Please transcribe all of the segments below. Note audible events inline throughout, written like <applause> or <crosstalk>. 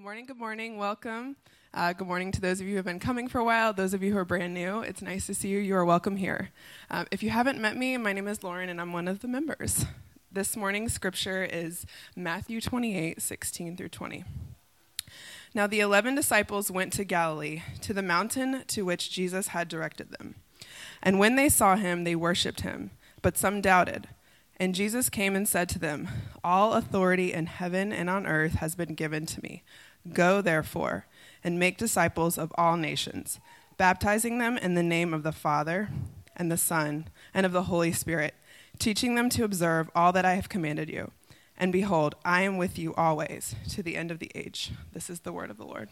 Good morning, good morning, welcome. Uh, good morning to those of you who have been coming for a while, those of you who are brand new. It's nice to see you. You are welcome here. Um, if you haven't met me, my name is Lauren and I'm one of the members. This morning's scripture is Matthew 28 16 through 20. Now the eleven disciples went to Galilee, to the mountain to which Jesus had directed them. And when they saw him, they worshipped him, but some doubted. And Jesus came and said to them, All authority in heaven and on earth has been given to me. Go, therefore, and make disciples of all nations, baptizing them in the name of the Father, and the Son, and of the Holy Spirit, teaching them to observe all that I have commanded you. And behold, I am with you always to the end of the age. This is the word of the Lord.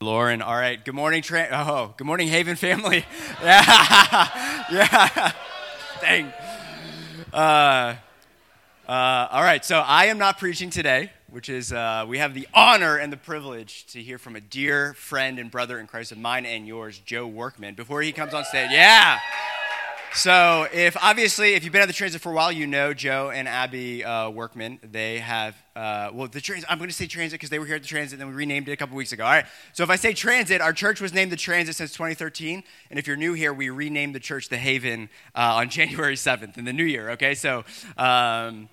Lauren, all right. Good morning, Tra- oh, good morning, Haven family. <laughs> yeah, <laughs> yeah. Dang. Uh, uh, all right, so I am not preaching today, which is, uh, we have the honor and the privilege to hear from a dear friend and brother in Christ of mine and yours, Joe Workman, before he comes on stage. Yeah. So, if obviously, if you've been at the transit for a while, you know Joe and Abby uh, Workman. They have, uh, well, the transit, I'm going to say transit because they were here at the transit, and then we renamed it a couple weeks ago. All right. So, if I say transit, our church was named the transit since 2013. And if you're new here, we renamed the church the Haven uh, on <laughs> January 7th in the new year. Okay. So, um,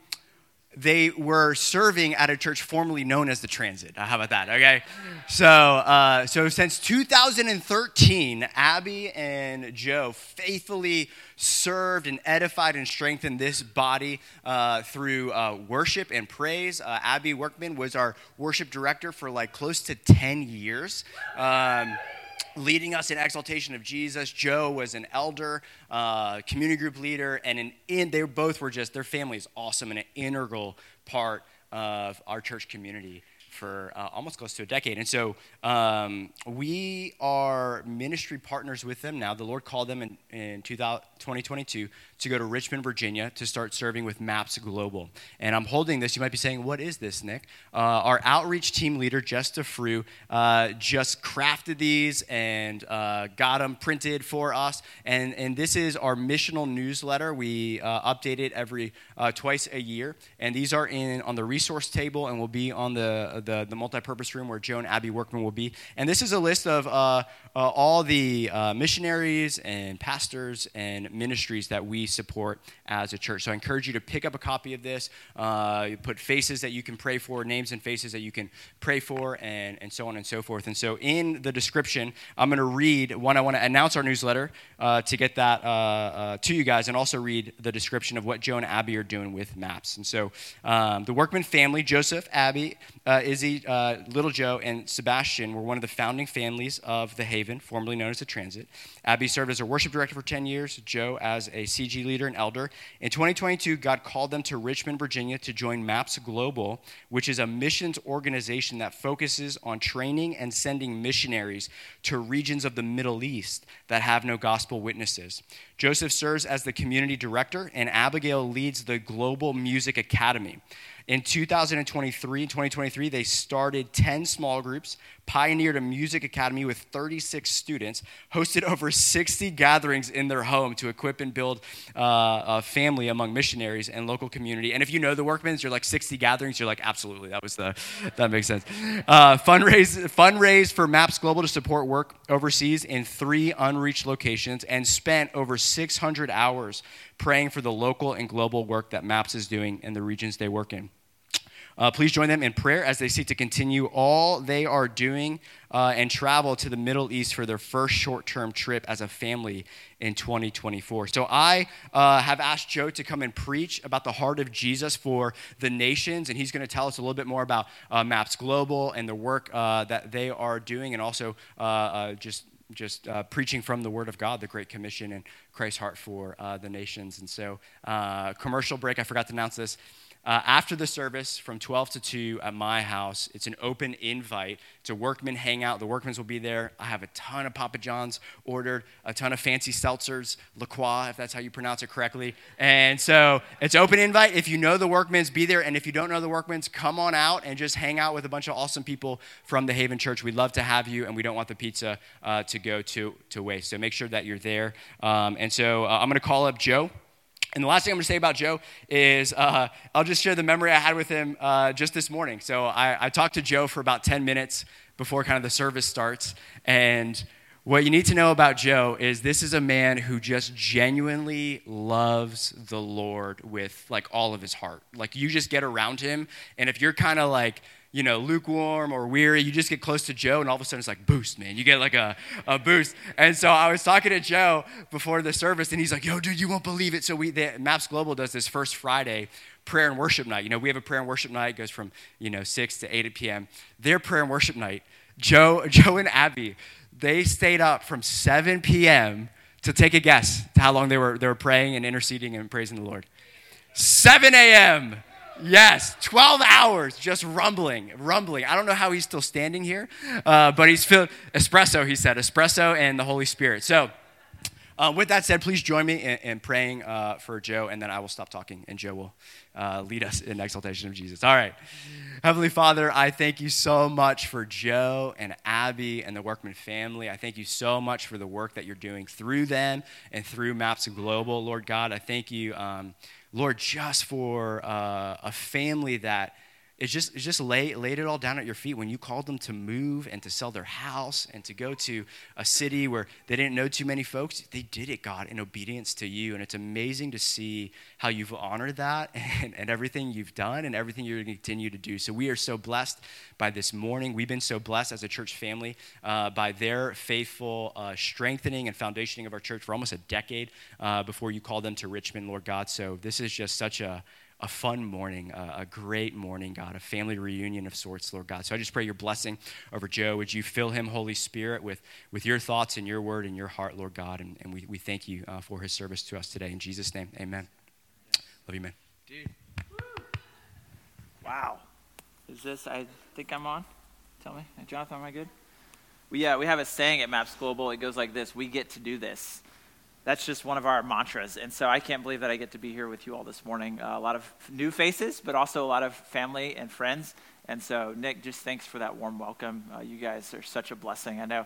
they were serving at a church formerly known as the Transit. How about that? Okay. So, uh, so since 2013, Abby and Joe faithfully served and edified and strengthened this body uh, through uh, worship and praise. Uh, Abby Workman was our worship director for like close to 10 years. Um, leading us in exaltation of Jesus. Joe was an elder, uh, community group leader, and an in, they both were just, their family is awesome and an integral part of our church community for uh, almost close to a decade. And so um, we are ministry partners with them now. The Lord called them in, in 2022 to go to Richmond, Virginia to start serving with MAPS Global. And I'm holding this. You might be saying, What is this, Nick? Uh, our outreach team leader, Jess DeFrew, uh, just crafted these and uh, got them printed for us. And, and this is our missional newsletter. We uh, update it every uh, twice a year. And these are in on the resource table and will be on the, the, the multi-purpose room where Joe and Abby Workman will be. And this is a list of uh, all the missionaries and pastors and ministries that we support as a church. So I encourage you to pick up a copy of this. Uh, put faces that you can pray for, names and faces that you can pray for, and, and so on and so forth. And so in the description, I'm going to read one. I want to announce our newsletter uh, to get that uh, uh, to you guys, and also read the description of what Joe and Abby are doing with maps. And so um, the Workman family, Joseph, Abby, uh, Izzy, uh, Little Joe, and Sebastian were one of the founding families of the Haven, formerly known as the Transit. Abby served as a worship director for 10 years, Joe as a CG leader and elder. In 2022, God called them to Richmond, Virginia to join MAPS Global, which is a missions organization that focuses on training and sending missionaries to regions of the Middle East that have no gospel witnesses. Joseph serves as the community director, and Abigail leads the Global Music Academy. In 2023 and 2023, they started 10 small groups, pioneered a music academy with 36 students, hosted <laughs> over 60 gatherings in their home to equip and build uh, a family among missionaries and local community. And if you know the Workmans, you're like 60 gatherings, you're like, absolutely, that was the, that makes sense. Uh, fundraise, fundraise for MAPS Global to support work overseas in three unreached locations and spent over 600 hours praying for the local and global work that MAPS is doing in the regions they work in. Uh, please join them in prayer as they seek to continue all they are doing uh, and travel to the Middle East for their first short term trip as a family in 2024. So, I uh, have asked Joe to come and preach about the heart of Jesus for the nations, and he's going to tell us a little bit more about uh, MAPS Global and the work uh, that they are doing, and also uh, just just uh, preaching from the Word of God, the Great Commission, and Christ's heart for uh, the nations. And so, uh, commercial break, I forgot to announce this. Uh, after the service from 12 to 2 at my house, it's an open invite. It's a workman hangout. The workmans will be there. I have a ton of Papa John's ordered, a ton of fancy seltzers, La Croix, if that's how you pronounce it correctly. And so it's open invite. If you know the workmans, be there. And if you don't know the workmans, come on out and just hang out with a bunch of awesome people from the Haven Church. We'd love to have you, and we don't want the pizza uh, to go to, to waste. So make sure that you're there. Um, and so uh, I'm going to call up Joe And the last thing I'm going to say about Joe is uh, I'll just share the memory I had with him uh, just this morning. So I, I, talked to Joe for about 10 minutes before kind of the service starts. And what you need to know about Joe is this is a man who just genuinely loves the Lord with like all of his heart. Like you just get around him, and if you're kind of like, you know, lukewarm or weary, you just get close to Joe, and all of a sudden it's like boost, man. You get like a, a boost. And so I was talking to Joe before the service, and he's like, "Yo, dude, you won't believe it." So we, the, Maps Global does this first Friday prayer and worship night. You know, we have a prayer and worship night it goes from you know six to eight p.m. Their prayer and worship night, Joe, <laughs> Joe and Abby, they stayed up from 7 p.m. to take a guess to how long they were they were praying and interceding and praising the Lord. 7 a.m. Yes, 12 hours just rumbling, rumbling. I don't know how he's still standing here, uh, but he's filled espresso, he said, espresso and the Holy Spirit. So, uh, with that said, please join me in, in praying uh, for Joe, and then I will stop talking, and Joe will uh, lead us in exaltation of Jesus. All right. Heavenly Father, I thank you so much for Joe and Abby and the Workman family. I thank you so much for the work that you're doing through them and through Maps Global, Lord God. I thank you. Um, Lord, just for uh, a family that it's just, it's just lay, laid it all down at your feet when you called them to move and to sell their house and to go to a city where they didn't know too many folks. They did it, God, in obedience to you. And it's amazing to see how you've honored that <laughs> and, and everything you've done and everything you're going to continue to do. So we are so blessed by this morning. We've been so blessed as a church family uh, by their faithful uh, strengthening and foundationing of our church for almost a decade uh, before you called them to Richmond, Lord God. So this is just such a a fun morning, a, a, great morning, God, a family reunion of sorts, Lord God. So I just pray your blessing over Joe. Would you fill him, Holy Spirit, with, with your thoughts and your word and your heart, Lord God? And, and we, we thank you uh, for his service to us today. In Jesus' name, amen. Love you, man. Dude. Wow. Is this, I think I'm on? Tell me. Jonathan, am I good? Yeah, we have a saying at Maps Global. It goes like this We get to do this that's just one of our mantras. And so I can't believe that I get to be here with you all this morning. Uh, a lot of new faces, but also a lot of family and friends. And so, Nick, just thanks for that warm welcome. Uh, you guys are such a blessing, I know.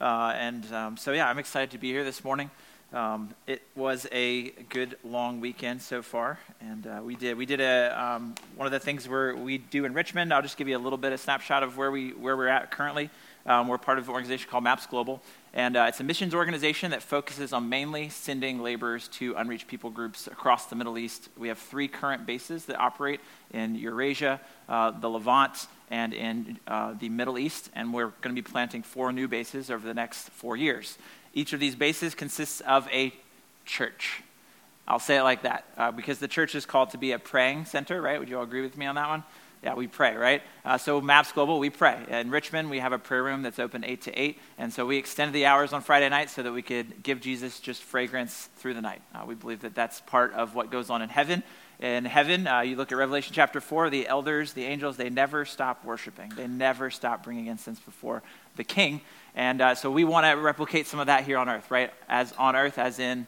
Uh, and um, so, yeah, I'm excited to be here this morning. Um, it was a good long weekend so far, and uh, we did we did a um, one of the things where we do in Richmond. I'll just give you a little bit of snapshot of where we where we're at currently. Um, we're part of an organization called Maps Global, and uh, it's a missions organization that focuses on mainly sending laborers to unreached people groups across the Middle East. We have three current bases that operate in Eurasia, uh, the Levant, and in uh, the Middle East. And we're going to be planting four new bases over the next four years. Each of these bases consists of a church. I'll say it like that uh, because the church is called to be a praying center, right? Would you all agree with me on that one? Yeah, we pray, right? Uh, so, Maps Global, we pray. In Richmond, we have a prayer room that's open 8 to 8. And so, we extended the hours on Friday night so that we could give Jesus just fragrance through the night. Uh, we believe that that's part of what goes on in heaven. In heaven, uh, you look at Revelation chapter 4, the elders, the angels, they never stop worshiping. They never stop bringing incense before the king. And uh, so, we want to replicate some of that here on earth, right? As on earth, as in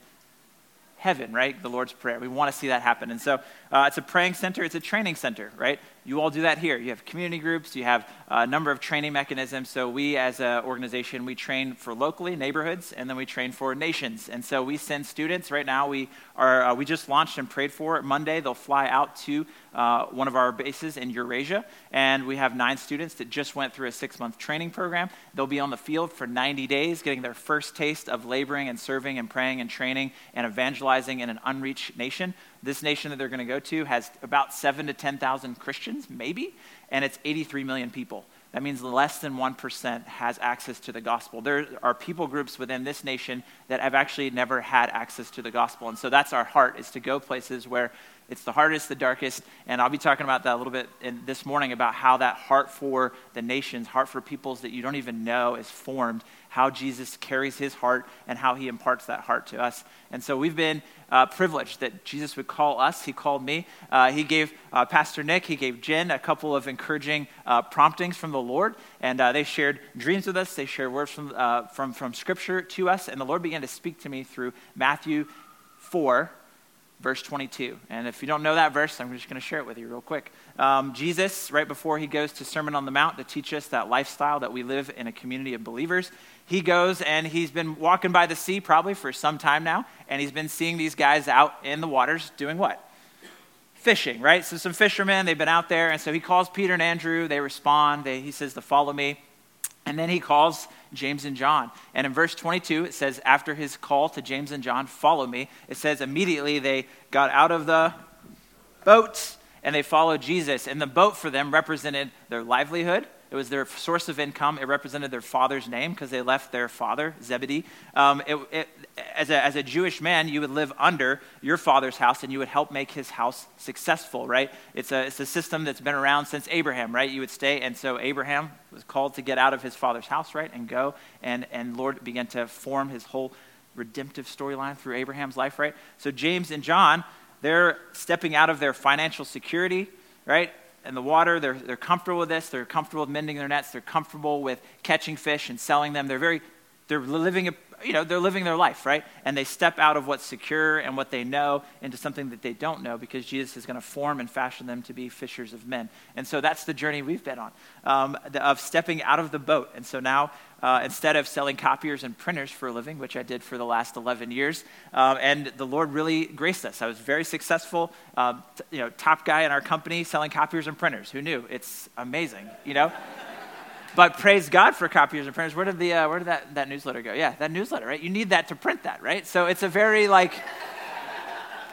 heaven, right? The Lord's Prayer. We want to see that happen. And so uh, it's a praying center, it's a training center, right? You all do that here. You have community groups, you have a number of training mechanisms. So we, as an organization, we train for locally, neighborhoods, and then we train for nations. And so we send students. Right now, we are uh, we just launched and prayed for Monday. They'll fly out to uh, one of our bases in Eurasia, and we have nine students that just went through a six-month training program. They'll be on the field for 90 days, getting their first taste of laboring and serving and praying and training and evangelizing in an unreached nation. This nation that they're going to go to has about seven to 10,000 Christians, maybe, and it's 83 million people. That means less than 1% has access to the gospel. There are people groups within this nation that have actually never had access to the gospel. And so that's our heart, is to go places where it's the hardest, the darkest. And I'll be talking about that a little bit in, this morning about how that heart for the nations, heart for peoples that you don't even know is formed, how Jesus carries his heart and how he imparts that heart to us. And so we've been uh, privileged that Jesus would call us. He called me. Uh, he gave uh, Pastor Nick, he gave Jen a couple of encouraging uh, promptings from the Lord. And uh, they shared dreams with us, they shared words from, from, from Scripture to us. And the Lord began to speak to me through Matthew 4 verse 22. And if you don't know that verse, I'm just going to share it with you real quick. Um, Jesus, right before he goes to Sermon on the Mount to teach us that lifestyle that we live in a community of believers, he goes and he's been walking by the sea probably for some time now, and he's been seeing these guys out in the waters doing what? Fishing, right? So some fishermen, they've been out there, and so he calls Peter and Andrew. They respond. They, he says to follow me. And then he calls James and John. And in verse 22, it says, after his call to James and John, follow me, it says immediately they got out of the boat and they followed Jesus. And the boat for them represented their livelihood, it was their source of income. It represented their father's name because they left their father, Zebedee. Um, it, it, as, a, as a Jewish man, you would live under your father's house and you would help make his house successful, right? It's a, it's a system that's been around since Abraham, right? You would stay. And so Abraham was called to get out of his father's house, right? And go. And, and Lord began to form his whole redemptive storyline through Abraham's life, right? So James and John, they're stepping out of their financial security, right? in the water. They're, they're comfortable with this. They're comfortable with mending their nets. They're comfortable with catching fish and selling them. They're very, they're living, a, you know, they're living their life, right? And they step out of what's secure and what they know into something that they don't know because Jesus is going to form and fashion them to be fishers of men. And so that's the journey we've been on um, the, of stepping out of the boat. And so now uh, instead of selling copiers and printers for a living, which I did for the last 11 years. Um, and the Lord really graced us. I was very successful, um, t- you know, top guy in our company selling copiers and printers. Who knew? It's amazing, you know? But praise God for copiers and printers. Where did, the, uh, where did that, that newsletter go? Yeah, that newsletter, right? You need that to print that, right? So it's a very like,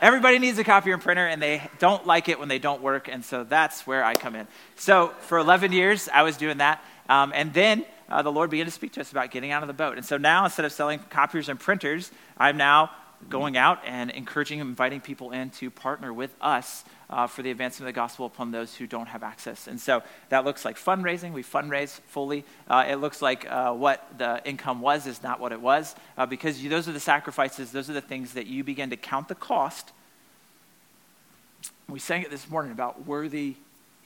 everybody needs a copier and printer, and they don't like it when they don't work, and so that's where I come in. So for 11 years, I was doing that. Um, and then uh, the Lord began to speak to us about getting out of the boat. And so now, instead of selling copiers and printers, I'm now going out and encouraging and inviting people in to partner with us uh, for the advancement of the gospel upon those who don't have access. And so that looks like fundraising. We fundraise fully. Uh, it looks like uh, what the income was is not what it was uh, because you, those are the sacrifices, those are the things that you begin to count the cost. We sang it this morning about worthy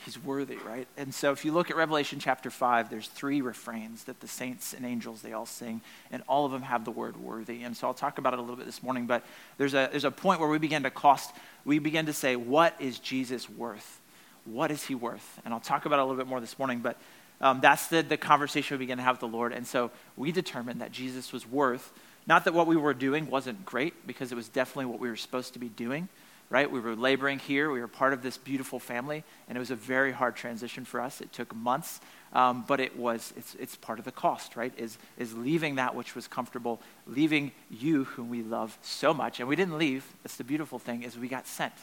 he's worthy, right? And so if you look at Revelation chapter 5, there's three refrains that the saints and angels they all sing, and all of them have the word worthy. And so I'll talk about it a little bit this morning, but there's a there's a point where we begin to cost we begin to say, what is Jesus worth? What is he worth? And I'll talk about it a little bit more this morning, but um, that's the, the conversation we begin to have with the Lord. And so we determined that Jesus was worth, not that what we were doing wasn't great, because it was definitely what we were supposed to be doing, right? We were laboring here. We were part of this beautiful family, and it was a very hard transition for us. It took months, um, but it was, it's, it's part of the cost, right? Is, is leaving that which was comfortable, leaving you whom we love so much. And we didn't leave. That's the beautiful thing is we got sent.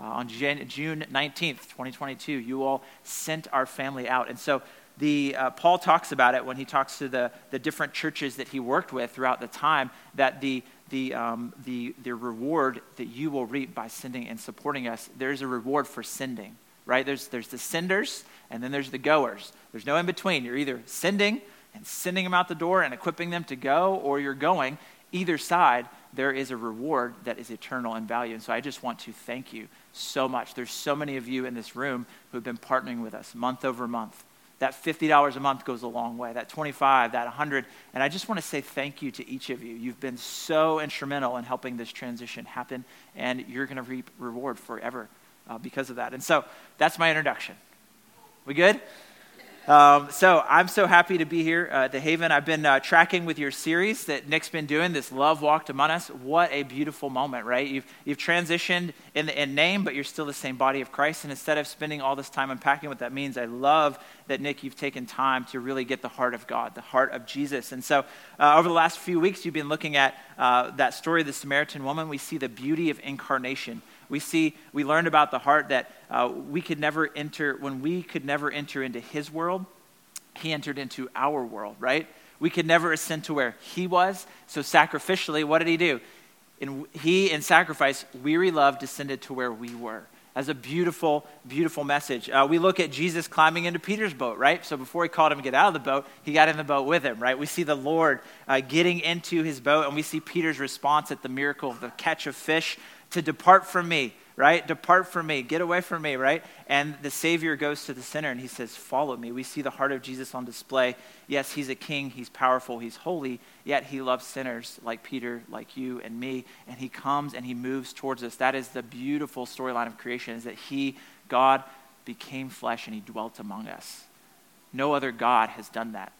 Uh, on Jan- June 19th, 2022, you all sent our family out. And so the, uh, Paul talks about it when he talks to the, the different churches that he worked with throughout the time, that the, the, um, the, the reward that you will reap by sending and supporting us, there's a reward for sending, right? There's, there's the senders and then there's the goers. There's no in between. You're either sending and sending them out the door and equipping them to go, or you're going. Either side, there is a reward that is eternal in value. And so I just want to thank you so much. There's so many of you in this room who have been partnering with us month over month that $50 a month goes a long way, that 25, that 100. And I just want to say thank you to each of you. You've been so instrumental in helping this transition happen, and you're going to reap reward forever uh, because of that. And so that's my introduction. We good? Um, so I'm so happy to be here uh, at the Haven. I've been uh, tracking with your series that Nick's been doing, this Love Walked Among Us. What a beautiful moment, right? You've, you've transitioned in, in name, but you're still the same body of Christ. And instead of spending all this time unpacking what that means, I love that, Nick, you've taken time to really get the heart of God, the heart of Jesus. And so uh, over the last few weeks, you've been looking at uh, that story of the Samaritan woman. We see the beauty of incarnation we see we learned about the heart that uh, we could never enter when we could never enter into his world he entered into our world right we could never ascend to where he was so sacrificially what did he do in, he in sacrifice weary love descended to where we were as a beautiful, beautiful message. Uh, we look at Jesus climbing into Peter's boat, right? So before he called him to get out of the boat, he got in the boat with him, right? We see the Lord uh, getting into his boat, and we see Peter's response at the miracle of the catch of fish to depart from me, right? Depart from me, get away from me, right? And the Savior goes to the sinner and he says, Follow me. We see the heart of Jesus on display. Yes, he's a king, he's powerful, he's holy, yet he loves sinners like Peter, like you and me. And he comes and he moves towards us. That is the beautiful storyline of creation, is that he, God, became flesh and he dwelt among us. No other God has done that.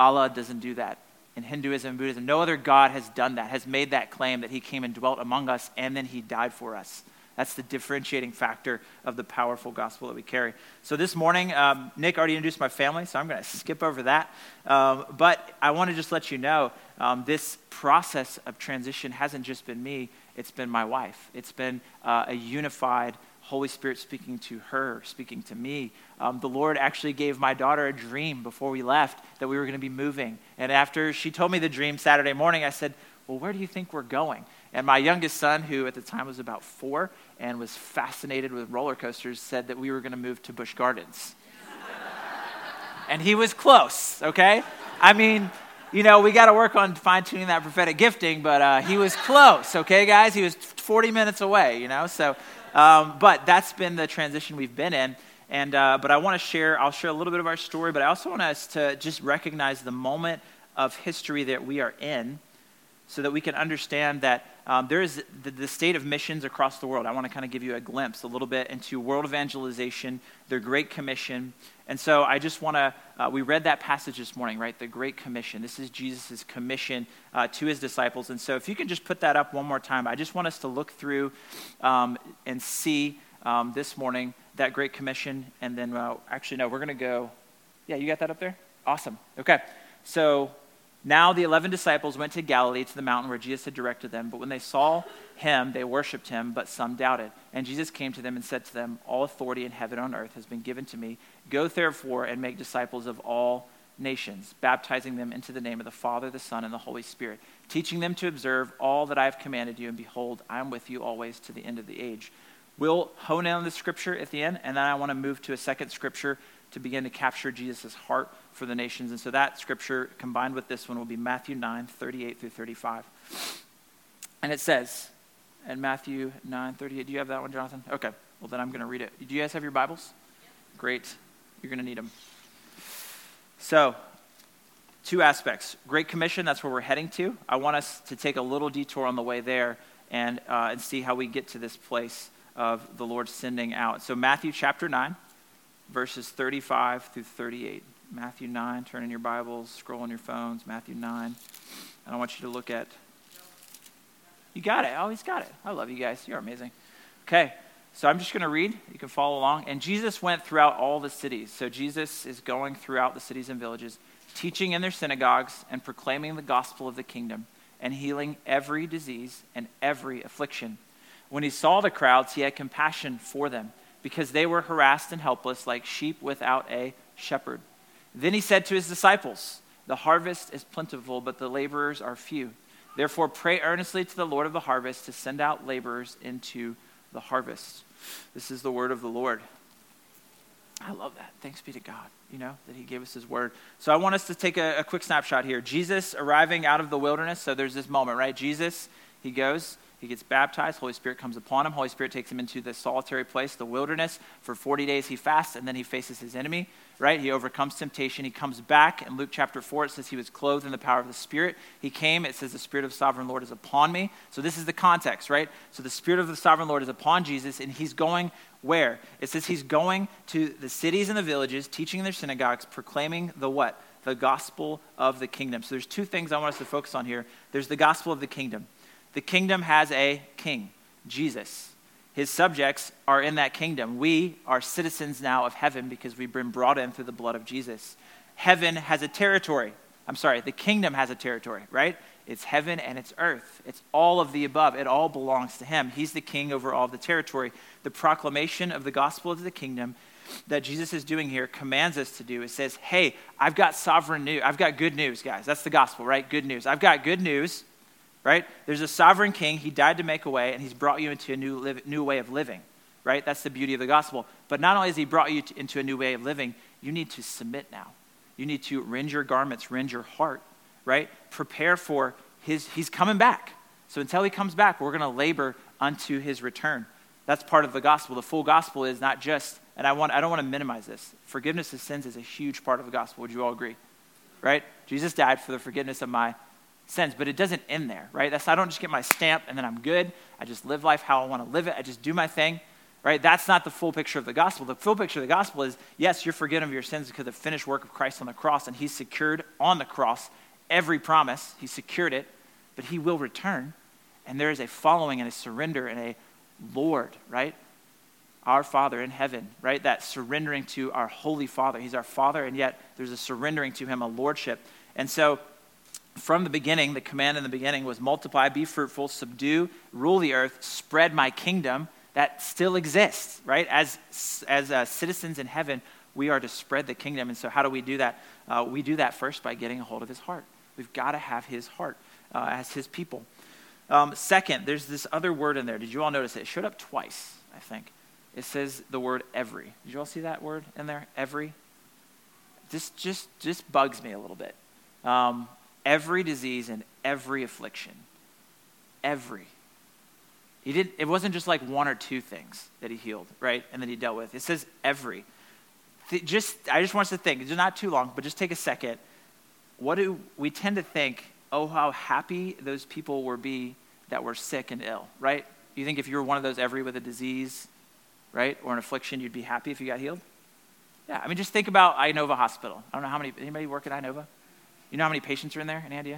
Allah doesn't do that in Hinduism and Buddhism. No other God has done that, has made that claim that he came and dwelt among us and then he died for us. That's the differentiating factor of the powerful gospel that we carry. So this morning, um, Nick already introduced my family, so I'm going to skip over that. Um, but I want to just let you know um, this process of transition hasn't just been me, it's been my wife. It's been uh, a unified Holy Spirit speaking to her, speaking to me. Um, the Lord actually gave my daughter a dream before we left that we were going to be moving. And after she told me the dream Saturday morning, I said, Well, where do you think we're going? And my youngest son, who at the time was about four and was fascinated with roller coasters, said that we were going to move to Busch Gardens. <laughs> and he was close, okay? I mean, you know, we got to work on fine tuning that prophetic gifting, but uh, he was close, okay, guys? He was 40 minutes away, you know? So um, but that's been the transition we've been in. And, uh, but I want to share, I'll share a little bit of our story, but I also want us to just recognize the moment of history that we are in so that we can understand that um, there is the, the, state of missions across the world. I want to kind of give you a glimpse a little bit into world evangelization, their Great Commission, and so I just want to, uh, we read that passage this morning, right? The Great Commission. This is Jesus' commission uh, to his disciples. And so if you can just put that up one more time, I just want us to look through um, and see um, this morning that Great Commission. And then, uh, actually, no, we're going to go. Yeah, you got that up there? Awesome. Okay. So now the 11 disciples went to Galilee to the mountain where Jesus had directed them. But when they saw him, they worshiped him, but some doubted. And Jesus came to them and said to them, All authority in heaven and on earth has been given to me. Go therefore and make disciples of all nations, baptizing them into the name of the Father, the Son, and the Holy Spirit, teaching them to observe all that I have commanded you. And behold, I am with you always to the end of the age. We'll hone in on the scripture at the end, and then I want to move to a second scripture to begin to capture Jesus' heart for the nations. And so that scripture combined with this one will be Matthew 9, 38 through 35. And it says, in Matthew 9, 38, do you have that one, Jonathan? Okay, well then I'm going to read it. Do you guys have your Bibles? Great. You're going to need them. So, two aspects Great Commission, that's where we're heading to. I want us to take a little detour on the way there and, uh, and see how we get to this place of the Lord sending out. So, Matthew chapter 9, verses 35 through 38. Matthew 9, turn in your Bibles, scroll on your phones, Matthew 9. And I want you to look at. You got it. Oh, he's got it. I love you guys. You're amazing. Okay. So I'm just going to read. You can follow along. And Jesus went throughout all the cities. So Jesus is going throughout the cities and villages, teaching in their synagogues and proclaiming the gospel of the kingdom and healing every disease and every affliction. When he saw the crowds, he had compassion for them because they were harassed and helpless like sheep without a shepherd. Then he said to his disciples, The harvest is plentiful, but the laborers are few. Therefore, pray earnestly to the Lord of the harvest to send out laborers into the harvest. This is the word of the Lord. I love that. Thanks be to God, you know, that He gave us His word. So I want us to take a, a, quick snapshot here. Jesus arriving out of the wilderness. So there's this moment, right? Jesus, He goes, he gets baptized. Holy Spirit comes upon him. Holy Spirit takes him into the solitary place, the wilderness. For 40 days he fasts, and then he faces his enemy, right? He overcomes temptation. He comes back. In Luke chapter 4, it says he was clothed in the power of the Spirit. He came. It says the Spirit of the sovereign Lord is upon me. So this is the context, right? So the Spirit of the sovereign Lord is upon Jesus, and he's going where? It says he's going to the cities and the villages, teaching in their synagogues, proclaiming the what? The gospel of the kingdom. So there's two things I want us to focus on here. There's the gospel of the kingdom. The kingdom has a king, Jesus. His subjects are in that kingdom. We are citizens now of heaven because we've been brought in through the blood of Jesus. Heaven has a territory. I'm sorry, the kingdom has a territory, right? It's heaven and it's earth. It's all of the above. It all belongs to him. He's the king over all the territory. The proclamation of the gospel of the kingdom that Jesus is doing here commands us to do. It says, Hey, I've got sovereign news. I've got good news, guys. That's the gospel, right? Good news. I've got good news right? There's a sovereign king. He died to make a way, and he's brought you into a new, new way of living, right? That's the beauty of the gospel. But not only has he brought you to, into a new way of living, you need to submit now. You need to rend your garments, rend your heart, right? Prepare for his, he's coming back. So until he comes back, we're going to labor unto his return. That's part of the gospel. The full gospel is not just, and I, want, I don't want to minimize this, forgiveness of sins is a huge part of the gospel. Would you all agree? Right? Jesus died for the forgiveness of my sins, but it doesn't end there, right? That's I don't just get my stamp and then I'm good. I just live life how I want to live it. I just do my thing, right? That's not the full picture of the gospel. The full picture of the gospel is yes, you're forgiven of your sins because of the finished work of Christ on the cross, and He's secured on the cross every promise. He secured it, but He will return, and there is a following and a surrender and a Lord, right? Our Father in heaven, right? That surrendering to our Holy Father. He's our Father, and yet there's a surrendering to Him, a lordship. And so, from the beginning, the command in the beginning was multiply, be fruitful, subdue, rule the earth, spread my kingdom. That still exists, right? As, as uh, citizens in heaven, we are to spread the kingdom. And so, how do we do that? Uh, we do that first by getting a hold of his heart. We've got to have his heart uh, as his people. Um, second, there's this other word in there. Did you all notice it? It showed up twice, I think. It says the word every. Did you all see that word in there? Every. This just just bugs me a little bit. Um, every disease and every affliction. Every. He did, it wasn't just like one or two things that he healed, right? And that he dealt with. It says every. just, I just want us to think, it's not too long, but just take a second. What do we tend to think oh, how happy those people would be that were sick and ill, right? You think if you were one of those every with a disease, right, or an affliction, you'd be happy if you got healed? Yeah, I mean, just think about Inova Hospital. I don't know how many, anybody work at Inova? You know how many patients are in there? Any?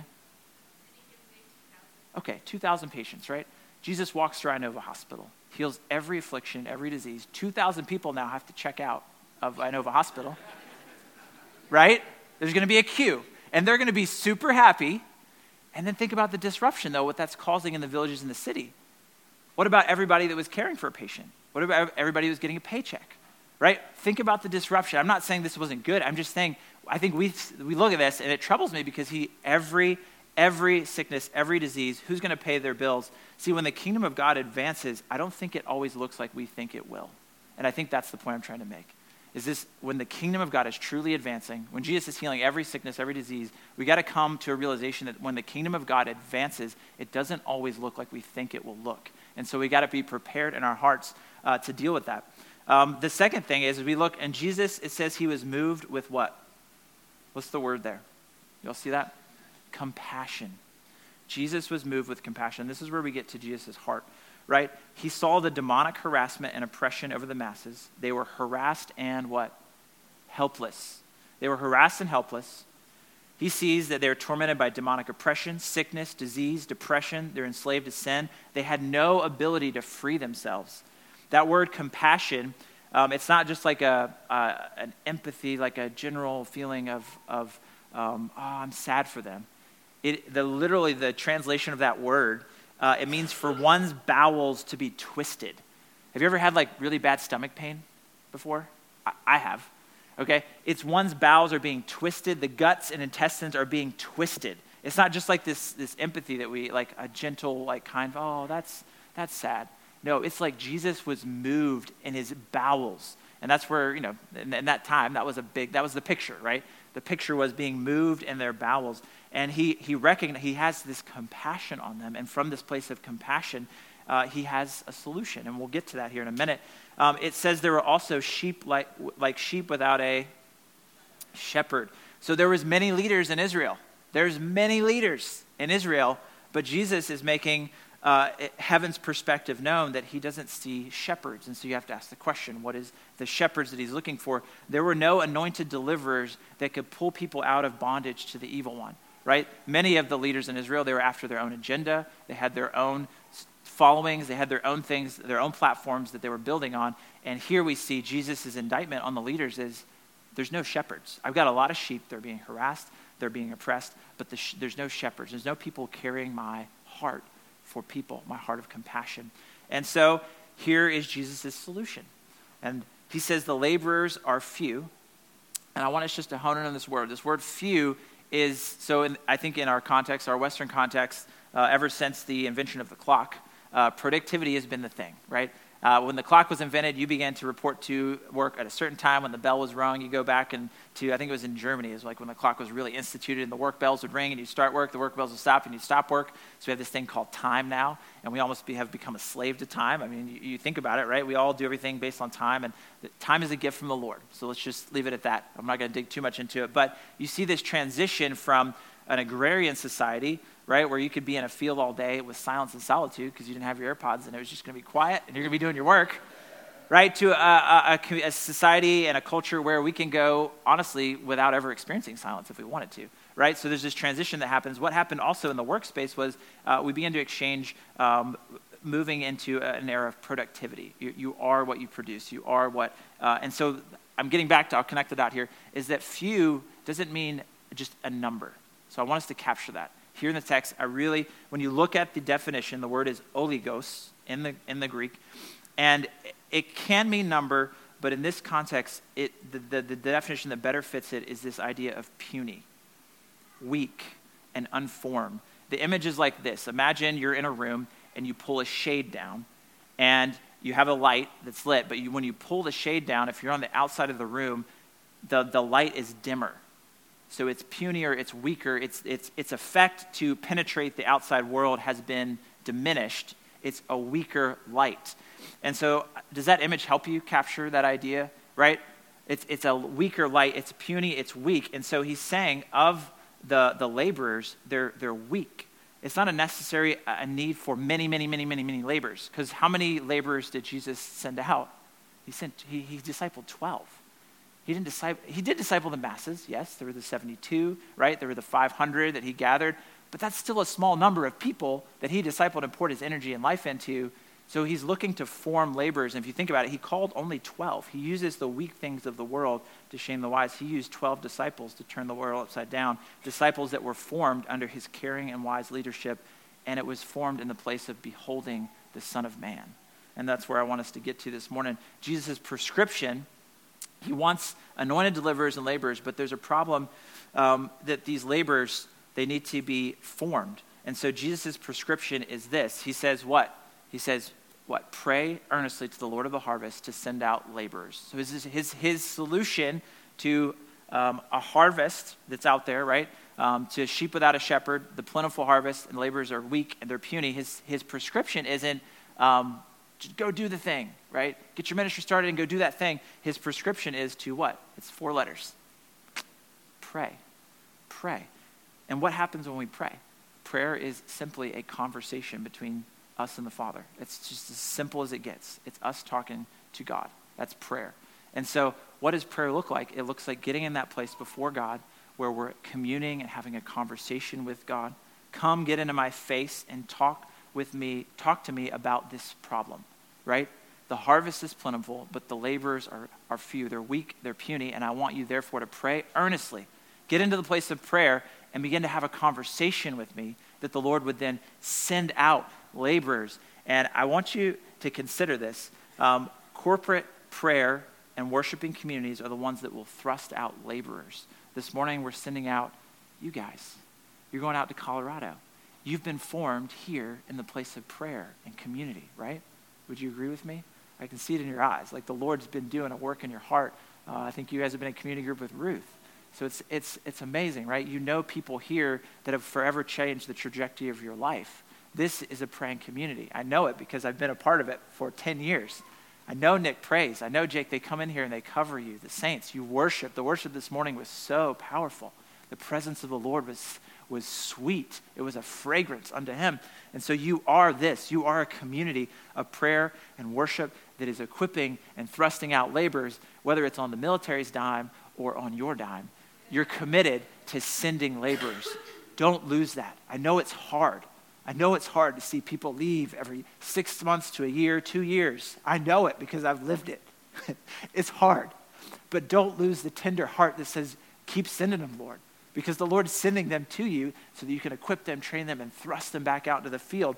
Okay, 2,000 patients, right? Jesus walks through Inova Hospital, heals every affliction, every disease. 2,000 people now have to check out of Inova Hospital, right? There's going to be a queue, and they're going to be super happy and then think about the disruption, though, what that's causing in the villages in the city. What about everybody that was caring for a patient? What about everybody who was getting a paycheck? Right? Think about the disruption. I'm not saying this wasn't good. I'm just saying, I think we, we look at this and it troubles me because he, every, every sickness, every disease, who's going to pay their bills? See, when the kingdom of God advances, I don't think it always looks like we think it will. And I think that's the point I'm trying to make is this when the kingdom of God is truly advancing, when Jesus is healing every sickness, every disease, we got to come to a realization that when the kingdom of God advances, it doesn't always look like we think it will look. And so we got to be prepared in our hearts uh, to deal with that. Um, the second thing is, we look, and Jesus, it says he was moved with what? What's the word there? Y'all see that? Compassion. Jesus was moved with compassion. This is where we get to Jesus' heart right? He saw the demonic harassment and oppression over the masses. They were harassed and what? Helpless. They were harassed and helpless. He sees that they're tormented by demonic oppression, sickness, disease, depression. They're enslaved to sin. They had no ability to free themselves. That word compassion, um, it's not just like a, an empathy, like a general feeling of, of um, oh, I'm sad for them. It, the, literally, the translation of that word uh, it means for one's bowels to be twisted. Have you ever had like really bad stomach pain before? I, I have. Okay? It's one's bowels are being twisted, the guts and intestines are being twisted. It's not just like this, this empathy that we, like a gentle, like kind of, oh, that's, that's sad. No, it's like Jesus was moved in his bowels. And that's where, you know, in, in that time, that was a big, that was the picture, right? The picture was being moved in their bowels. And he, he, recognize, he has this compassion on them. And from this place of compassion, uh, he has a solution. And we'll get to that here in a minute. Um, it says there were also sheep like, like sheep without a shepherd. So there was many leaders in Israel. There's many leaders in Israel, but Jesus is making uh, heaven's perspective known that he doesn't see shepherds. And so you have to ask the question what is the shepherds that he's looking for? There were no anointed deliverers that could pull people out of bondage to the evil one right? Many of the leaders in Israel, they were after their own agenda. They had their own followings. They had their own things, their own platforms that they were building on. And here we see Jesus' indictment on the leaders is there's no shepherds. I've got a lot of sheep. They're being harassed. They're being oppressed. But the sh- there's no shepherds. There's no people carrying my heart for people, my heart of compassion. And so here is Jesus' solution. And he says the laborers are few. And I want us just to hone in on this word. This word few is so in, I think in our context, our Western context, uh, ever since the invention of the clock, uh, productivity has been the thing, right? Uh, when the clock was invented, you began to report to work at a certain time. When the bell was rung, you go back and to, I think it was in Germany, it was like when the clock was really instituted and the work bells would ring and you start work, the work bells would stop and you stop work. So we have this thing called time now, and we almost be, have become a slave to time. I mean, you, you, think about it, right? We all do everything based on time, and time is a gift from the Lord. So let's just leave it at that. I'm not going to dig too much into it. But you see this transition from an agrarian society right? Where you could be in a field all day with silence and solitude because you didn't have your AirPods and it was just going to be quiet and you're going to be doing your work, right? To a, a, a, society and a culture where we can go, honestly, without ever experiencing silence if we wanted to, right? So there's this transition that happens. What happened also in the workspace was uh, we began to exchange. Um, moving into an era of productivity. You, you, are what you produce. You are what, uh, and so I'm getting back to, I'll connect the dot here, is that few doesn't mean just a number. So I want us to capture that here in the text, I really, when you look at the definition, the word is oligos in the, in the Greek, and it can mean number, but in this context, it, the, the, the definition that better fits it is this idea of puny, weak, and unformed. The image is like this Imagine you're in a room and you pull a shade down, and you have a light that's lit, but you, when you pull the shade down, if you're on the outside of the room, the, the light is dimmer so it's punier, it's weaker, its, its, its effect to penetrate the outside world has been diminished. It's a weaker light. And so, does that image help you capture that idea, right? It's, it's a weaker light, it's puny, it's weak. And so, he's saying of the, the laborers, they're, they're weak. It's not a necessary a need for many, many, many, many, many laborers. Because how many laborers did Jesus send out? He, sent, he, he discipled 12. He, didn't disciple, he did disciple the masses, yes. There were the 72, right? There were the 500 that he gathered. But that's still a small number of people that he discipled and poured his energy and life into. So he's looking to form laborers. And if you think about it, he called only 12. He uses the weak things of the world to shame the wise. He used 12 disciples to turn the world upside down, disciples that were formed under his caring and wise leadership. And it was formed in the place of beholding the Son of Man. And that's where I want us to get to this morning. Jesus' prescription he wants anointed deliverers and laborers, but there's a problem um, that these laborers, they need to be formed. And so Jesus' prescription is this. He says what? He says, what? Pray earnestly to the Lord of the harvest to send out laborers. So his, his, his solution to um, a harvest that's out there, right? Um, to sheep without a shepherd, the plentiful harvest, and laborers are weak and they're puny. His, his prescription isn't um, go do the thing, right? Get your ministry started and go do that thing. His prescription is to what? It's four letters pray. Pray. And what happens when we pray? Prayer is simply a conversation between us and the Father. It's just as simple as it gets. It's us talking to God. That's prayer. And so, what does prayer look like? It looks like getting in that place before God where we're communing and having a conversation with God. Come get into my face and talk with me, talk to me about this problem, right? The harvest is plentiful, but the laborers are, are few. They're weak, they're puny, and I want you, therefore, to pray earnestly. Get into the place of prayer and begin to have a conversation with me that the Lord would then send out laborers. And I want you to consider this. Um, corporate prayer and worshiping communities are the ones that will thrust out laborers. This morning, we're sending out you guys. You're going out to Colorado. You've been formed here in the place of prayer and community, right? Would you agree with me? I can see it in your eyes. Like the Lord's been doing a work in your heart. Uh, I think you guys have been in a community group with Ruth. So it's, it's, it's amazing, right? You know people here that have forever changed the trajectory of your life. This is a praying community. I know it because I've been a part of it for 10 years. I know Nick prays. I know Jake, they come in here and they cover you. The saints, you worship. The worship this morning was so powerful. The presence of the Lord was was sweet. It was a fragrance unto him. And so you are this. You are a community of prayer and worship that is equipping and thrusting out laborers, whether it's on the military's dime or on your dime. You're committed to sending laborers. Don't lose that. I know it's hard. I know it's hard to see people leave every six months to a year, two years. I know it because I've lived it. <laughs> it's hard. But don't lose the tender heart that says, keep sending them, Lord because the Lord is sending them to you so that you can equip them, train them, and thrust them back out into the field.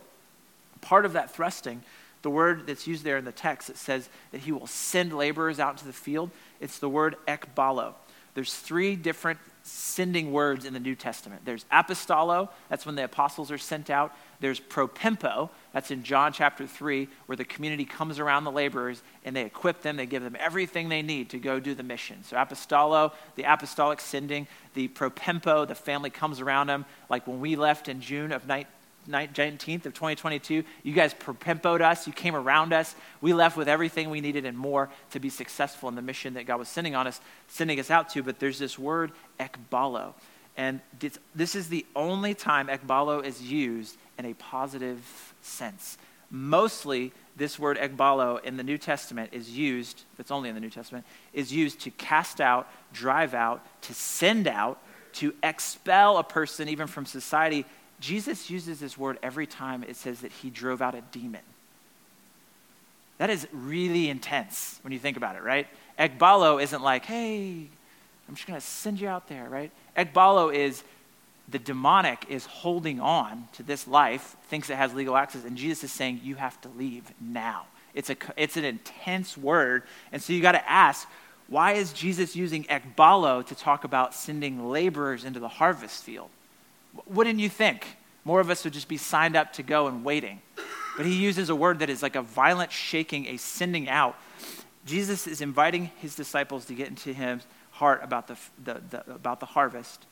Part of that thrusting, the word that's used there in the text, that says that he will send laborers out into the field. It's the word ekbalo. There's three different sending words in the New Testament. There's apostolo, that's when the apostles are sent out. There's propempo, that's in John chapter 3, where the community comes around the laborers and they equip them, they give them everything they need to go do the mission. So, apostolo, the apostolic sending, the propempo, the family comes around them. Like when we left in June of 19th of 2022, you guys propempoed us, you came around us. We left with everything we needed and more to be successful in the mission that God was sending on us, sending us out to. But there's this word, ekbalo. And this is the only time ekbalo is used in a positive sense. Mostly, this word ekbalo in the New Testament is used, it's only in the New Testament, is used to cast out, drive out, to send out, to expel a person even from society. Jesus uses this word every time it says that he drove out a demon. That is really intense when you think about it, right? Ekbalo isn't like, hey, I'm just going to send you out there, right? Ekbalo is the demonic is holding on to this life, thinks it has legal access, and Jesus is saying, You have to leave now. It's, a, it's an intense word. And so you got to ask, why is Jesus using ekbalo to talk about sending laborers into the harvest field? Wouldn't you think? More of us would just be signed up to go and waiting. But he uses a word that is like a violent shaking, a sending out. Jesus is inviting his disciples to get into him heart about the, the, the, about the harvest,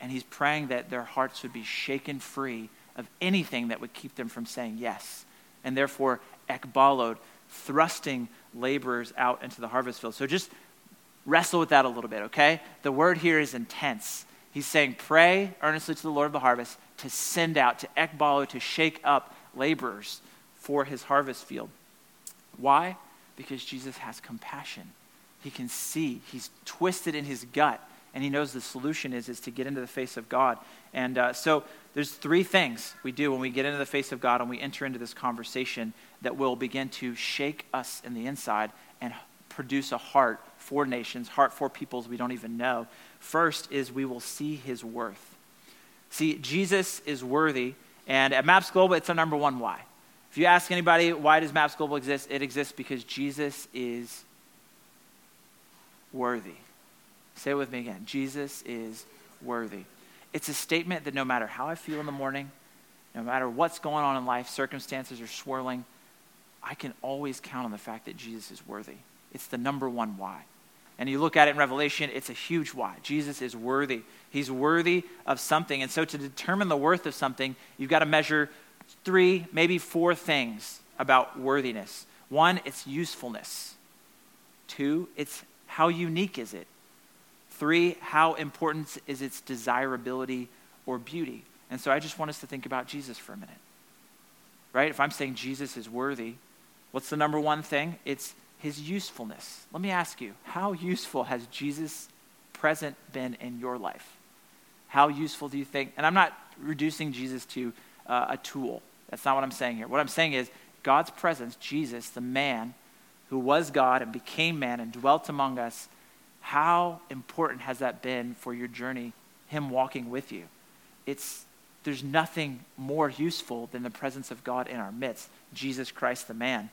and he's praying that their hearts would be shaken free of anything that would keep them from saying yes. And therefore, ekbalod, thrusting laborers out into the harvest field. So just wrestle with that a little bit, okay? The word here is intense. He's saying, pray earnestly to the Lord of the harvest to send out, to ekbalo, to shake up laborers for his harvest field. Why? Because Jesus has compassion he can see. He's twisted in his gut, and he knows the solution is, is to get into the face of God. And uh, so there's three things we do when we get into the face of God and we enter into this conversation that will begin to shake us in the inside and produce a heart for nations, heart for peoples we don't even know. First is we will see his worth. See, Jesus is worthy, and at Maps Global, it's our number one why. If you ask anybody, why does Maps Global exist? It exists because Jesus is worthy. Say it with me again Jesus is worthy. It's a statement that no matter how I feel in the morning, no matter what's going on in life, circumstances are swirling, I can always count on the fact that Jesus is worthy. It's the number one why. And you look at it in Revelation, it's a huge why. Jesus is worthy. He's worthy of something. And so to determine the worth of something, you've got to measure three, maybe four things about worthiness. One, it's usefulness. Two, it's how unique is it? Three, how important is its desirability or beauty? And so I just want us to think about Jesus for a minute. Right? If I'm saying Jesus is worthy, what's the number one thing? It's his usefulness. Let me ask you, how useful has Jesus present been in your life? How useful do you think? And I'm not reducing Jesus to uh, a tool. That's not what I'm saying here. What I'm saying is God's presence, Jesus, the man, who was God and became man and dwelt among us, how important has that been for your journey, Him walking with you? It's, there's nothing more useful than the presence of God in our midst, Jesus Christ the man.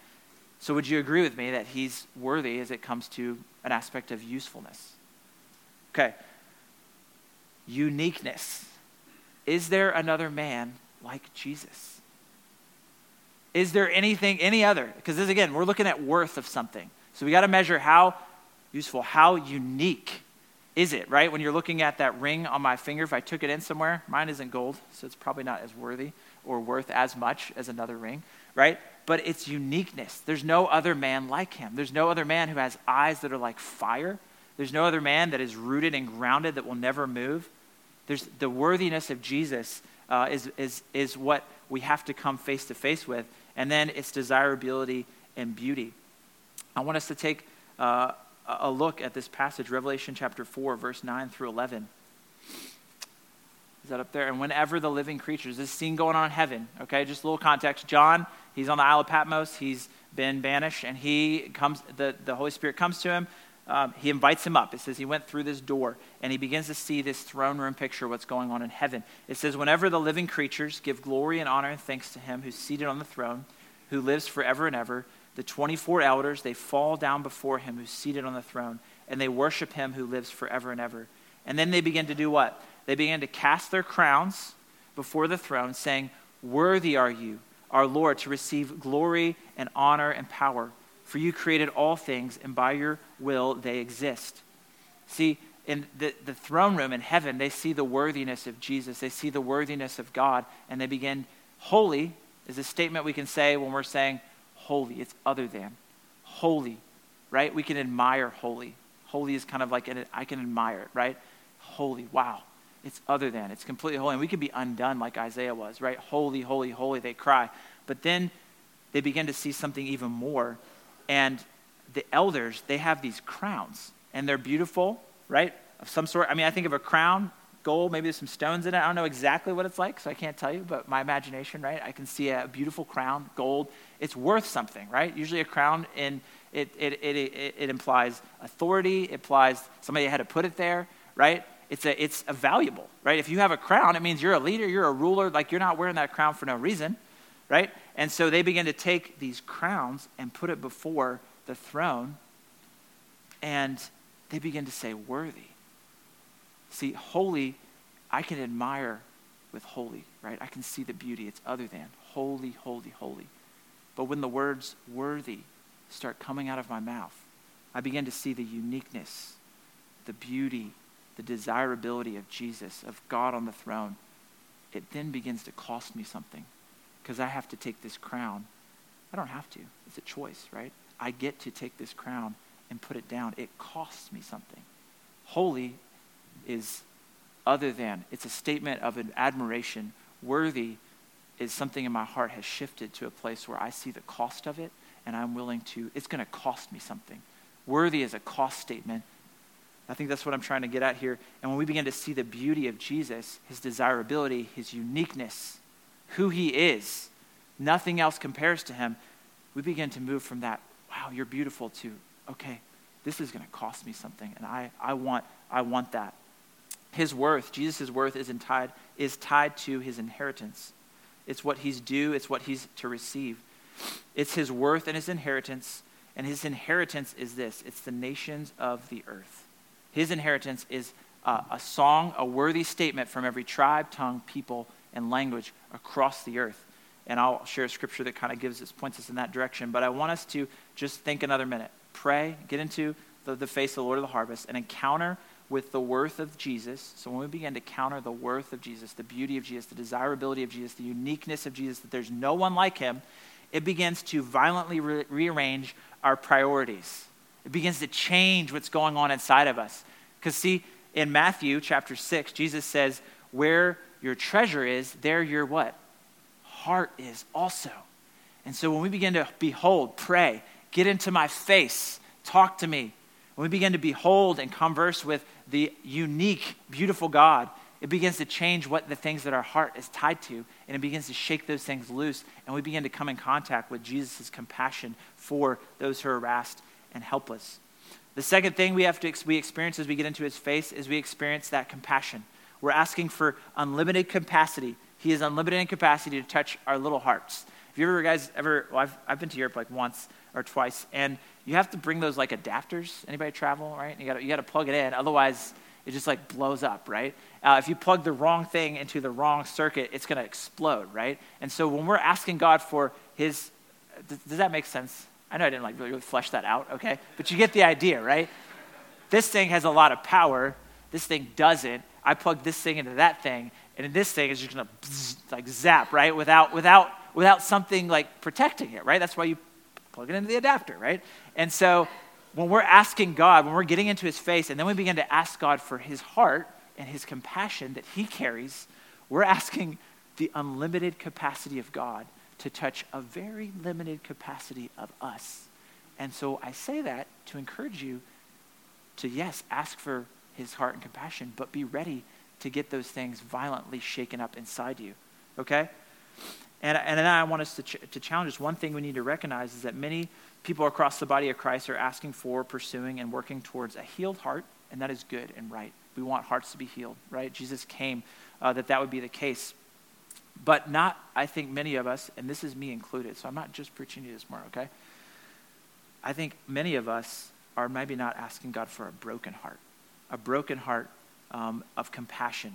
So, would you agree with me that He's worthy as it comes to an aspect of usefulness? Okay. Uniqueness. Is there another man like Jesus? Is there anything, any other? Because this, again, we're looking at worth of something. So we got to measure how useful, how unique is it, right? When you're looking at that ring on my finger, if I took it in somewhere, mine isn't gold, so it's probably not as worthy or worth as much as another ring, right? But it's uniqueness. There's no other man like him. There's no other man who has eyes that are like fire. There's no other man that is rooted and grounded that will never move. There's the worthiness of Jesus uh, is, is, is what we have to come face to face with and then its desirability and beauty. I want us to take uh, a look at this passage, Revelation chapter 4, verse 9 through 11. Is that up there? And whenever the living creatures, this scene going on in heaven, okay, just a little context. John, he's on the Isle of Patmos, he's been banished, and he comes, the, the Holy Spirit comes to him. Um, he invites him up. It says he went through this door and he begins to see this throne room picture, what's going on in heaven. It says, Whenever the living creatures give glory and honor and thanks to him who's seated on the throne, who lives forever and ever, the 24 elders, they fall down before him who's seated on the throne and they worship him who lives forever and ever. And then they begin to do what? They begin to cast their crowns before the throne, saying, Worthy are you, our Lord, to receive glory and honor and power. For you created all things, and by your will they exist. See, in the, the throne room in heaven, they see the worthiness of Jesus. They see the worthiness of God, and they begin, holy is a statement we can say when we're saying holy. It's other than. Holy, right? We can admire holy. Holy is kind of like, an, I can admire it, right? Holy, wow. It's other than. It's completely holy. And we could be undone like Isaiah was, right? Holy, holy, holy, they cry. But then they begin to see something even more. And the elders, they have these crowns, and they're beautiful, right? Of some sort. I mean, I think of a crown, gold, maybe there's some stones in it. I don't know exactly what it's like, so I can't tell you, but my imagination, right? I can see a beautiful crown, gold. It's worth something, right? Usually a crown in it, it, it, it, it implies authority, it implies somebody had to put it there, right? It's a, it's a valuable, right? If you have a crown, it means you're a leader, you're a ruler, like you're not wearing that crown for no reason, right? And so they begin to take these crowns and put it before the throne, and they begin to say, worthy. See, holy, I can admire with holy, right? I can see the beauty. It's other than holy, holy, holy. But when the words worthy start coming out of my mouth, I begin to see the uniqueness, the beauty, the desirability of Jesus, of God on the throne. It then begins to cost me something because I have to take this crown. I don't have to, it's a choice, right? I get to take this crown and put it down. It costs me something. Holy is other than, it's a statement of an admiration. Worthy is something in my heart has shifted to a place where I see the cost of it and I'm willing to, it's going to cost me something. Worthy is a cost statement. I think that's what I'm trying to get at here. And when we begin to see the beauty of Jesus, his desirability, his uniqueness, who he is, nothing else compares to him, we begin to move from that, wow, you're beautiful, to, okay, this is going to cost me something. And I, I, want, I want that. His worth, Jesus' worth, is tied, is tied to his inheritance. It's what he's due, it's what he's to receive. It's his worth and his inheritance. And his inheritance is this it's the nations of the earth. His inheritance is a, a song, a worthy statement from every tribe, tongue, people, and language across the earth. And I'll share a scripture that kind of gives us, points us in that direction. But I want us to just think another minute. Pray, get into the, the face of the Lord of the harvest, and encounter with the worth of Jesus. So when we begin to counter the worth of Jesus, the beauty of Jesus, the desirability of Jesus, the uniqueness of Jesus, that there's no one like him, it begins to violently re- rearrange our priorities. It begins to change what's going on inside of us. Because, see, in Matthew chapter 6, Jesus says, Where your treasure is, there your what? Heart is also. And so when we begin to behold, pray, get into my face, talk to me, when we begin to behold and converse with the unique, beautiful God, it begins to change what the things that our heart is tied to, and it begins to shake those things loose, and we begin to come in contact with Jesus' compassion for those who are harassed and helpless. The second thing we have to we experience as we get into his face is we experience that compassion. We're asking for unlimited capacity. He is unlimited capacity to touch our little hearts. Have you ever guys ever well, I've, I've been to Europe like once or twice, and you have to bring those like adapters. Anybody travel, right? You got you got to plug it in, otherwise it just like blows up, right? Uh, if you plug the wrong thing into the wrong circuit, it's going to explode, right? And so when we're asking God for His, does, does that make sense? I know I didn't like really, really flesh that out, okay? But you get the idea, right? This thing has a lot of power. This thing doesn't. I plug this thing into that thing, and this thing is just to like zap, right? Without without without something like protecting it, right? That's why you plug it into the adapter, right? And so when we're asking God, when we're getting into his face, and then we begin to ask God for his heart and his compassion that he carries, we're asking the unlimited capacity of God to touch a very limited capacity of us. And so I say that to encourage you to, yes, ask for his heart and compassion, but be ready to get those things violently shaken up inside you. Okay? And, and then I want us to, ch- to challenge us. One thing we need to recognize is that many people across the body of Christ are asking for, pursuing, and working towards a healed heart, and that is good and right. We want hearts to be healed, right? Jesus came uh, that that would be the case. But not, I think, many of us, and this is me included, so I'm not just preaching to you this morning, okay? I think many of us are maybe not asking God for a broken heart, a broken heart um, of compassion,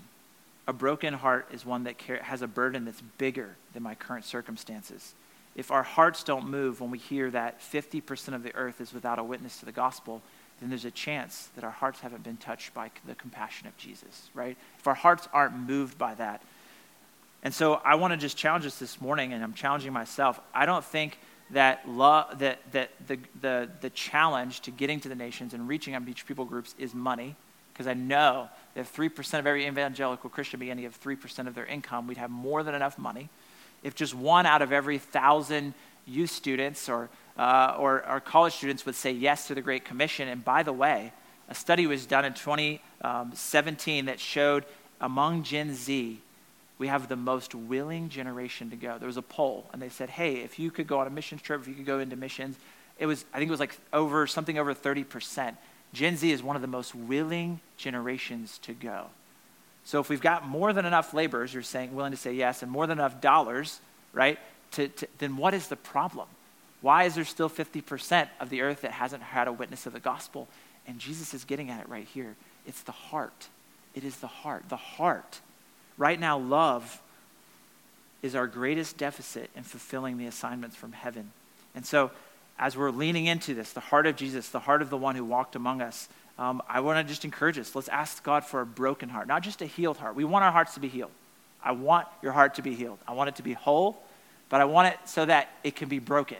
A broken heart is one that has a burden that's bigger than my current circumstances. If our hearts don't move when we hear that 50% of the earth is without a witness to the gospel, then there's a chance that our hearts haven't been touched by the compassion of Jesus, right? If our hearts aren't moved by that. And so I want to just challenge us this morning, and I'm challenging myself. I don't think that, love, that, that the, the, the challenge to getting to the nations and reaching unreached people groups is money, because I know that if 3% of every evangelical Christian began to give 3% of their income, we'd have more than enough money. If just one out of every thousand youth students or uh, or our college students would say yes to the Great Commission. And by the way, a study was done in 2017 that showed among Gen Z, we have the most willing generation to go. There was a poll, and they said, hey, if you could go on a mission trip, if you could go into missions, it was, I think it was like over something over 30%. Gen Z is one of the most willing generations to go. So if we've got more than enough laborers, you're saying willing to say yes, and more than enough dollars, right, to, to, then what is the problem? Why is there still 50% of the earth that hasn't had a witness of the gospel? And Jesus is getting at it right here. It's the heart. It is the heart. The heart. Right now, love is our greatest deficit in fulfilling the assignments from heaven. And so, as we're leaning into this, the heart of Jesus, the heart of the one who walked among us, um, I want to just encourage us. Let's ask God for a broken heart, not just a healed heart. We want our hearts to be healed. I want your heart to be healed. I want it to be whole, but I want it so that it can be broken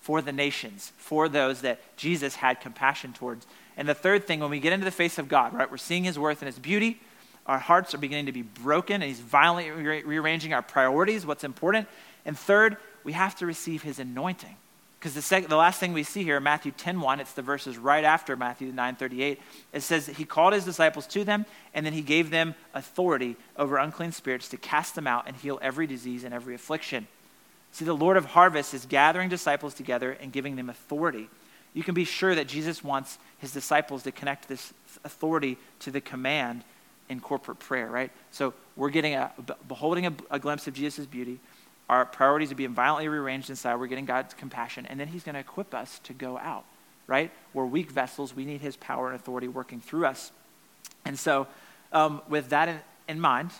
for the nations, for those that Jesus had compassion towards. And the third thing, when we get into the face of God, right, we're seeing his worth and his beauty. Our hearts are beginning to be broken, and he's violently re- rearranging our priorities, what's important. And third, we have to receive his anointing. Because the, sec- the last thing we see here, Matthew 10.1, it's the verses right after Matthew 9.38, it says he called his disciples to them, and then he gave them authority over unclean spirits to cast them out and heal every disease and every affliction. See, the Lord of harvest is gathering disciples together and giving them authority. You can be sure that Jesus wants his disciples to connect this authority to the command in corporate prayer, right? So we're getting a, beholding a, a glimpse of Jesus' beauty. Our priorities are being violently rearranged inside. We're getting God's compassion. And then he's going to equip us to go out, right? We're weak vessels. We need his power and authority working through us. And so, um, with that in, in mind,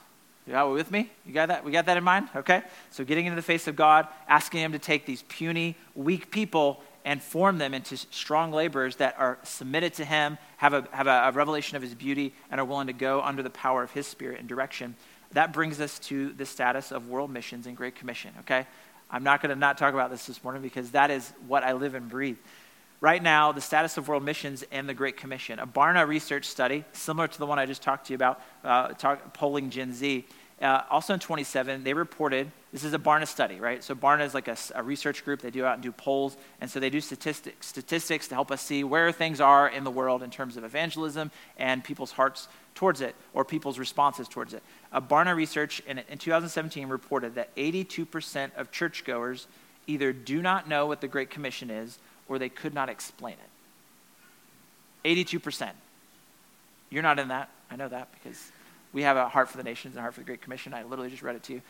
you got with me? You got that? We got that in mind? Okay? So getting into the face of God, asking Him to take these puny, weak people and form them into strong laborers that are submitted to Him, have, a, have a, a revelation of His beauty, and are willing to go under the power of His Spirit and direction. That brings us to the status of world missions and Great Commission, okay? I'm not going to not talk about this this morning because that is what I live and breathe right now the status of world missions and the Great Commission. A Barna research study, similar to the one I just talked to you about, uh, talk, polling Gen Z. Uh, also in 27, they reported this is a Barna study, right? So Barna is like a, a, research group. They do out and do polls, and so they do statistics, statistics to help us see where things are in the world in terms of evangelism and people's hearts towards it or people's responses towards it. A Barna research in, in 2017 reported that 82% of churchgoers either do not know what the Great Commission is or they could not explain it. 82%. You're not in that. I know that because we have a heart for the nations and a heart for the Great Commission. I literally just read it to you.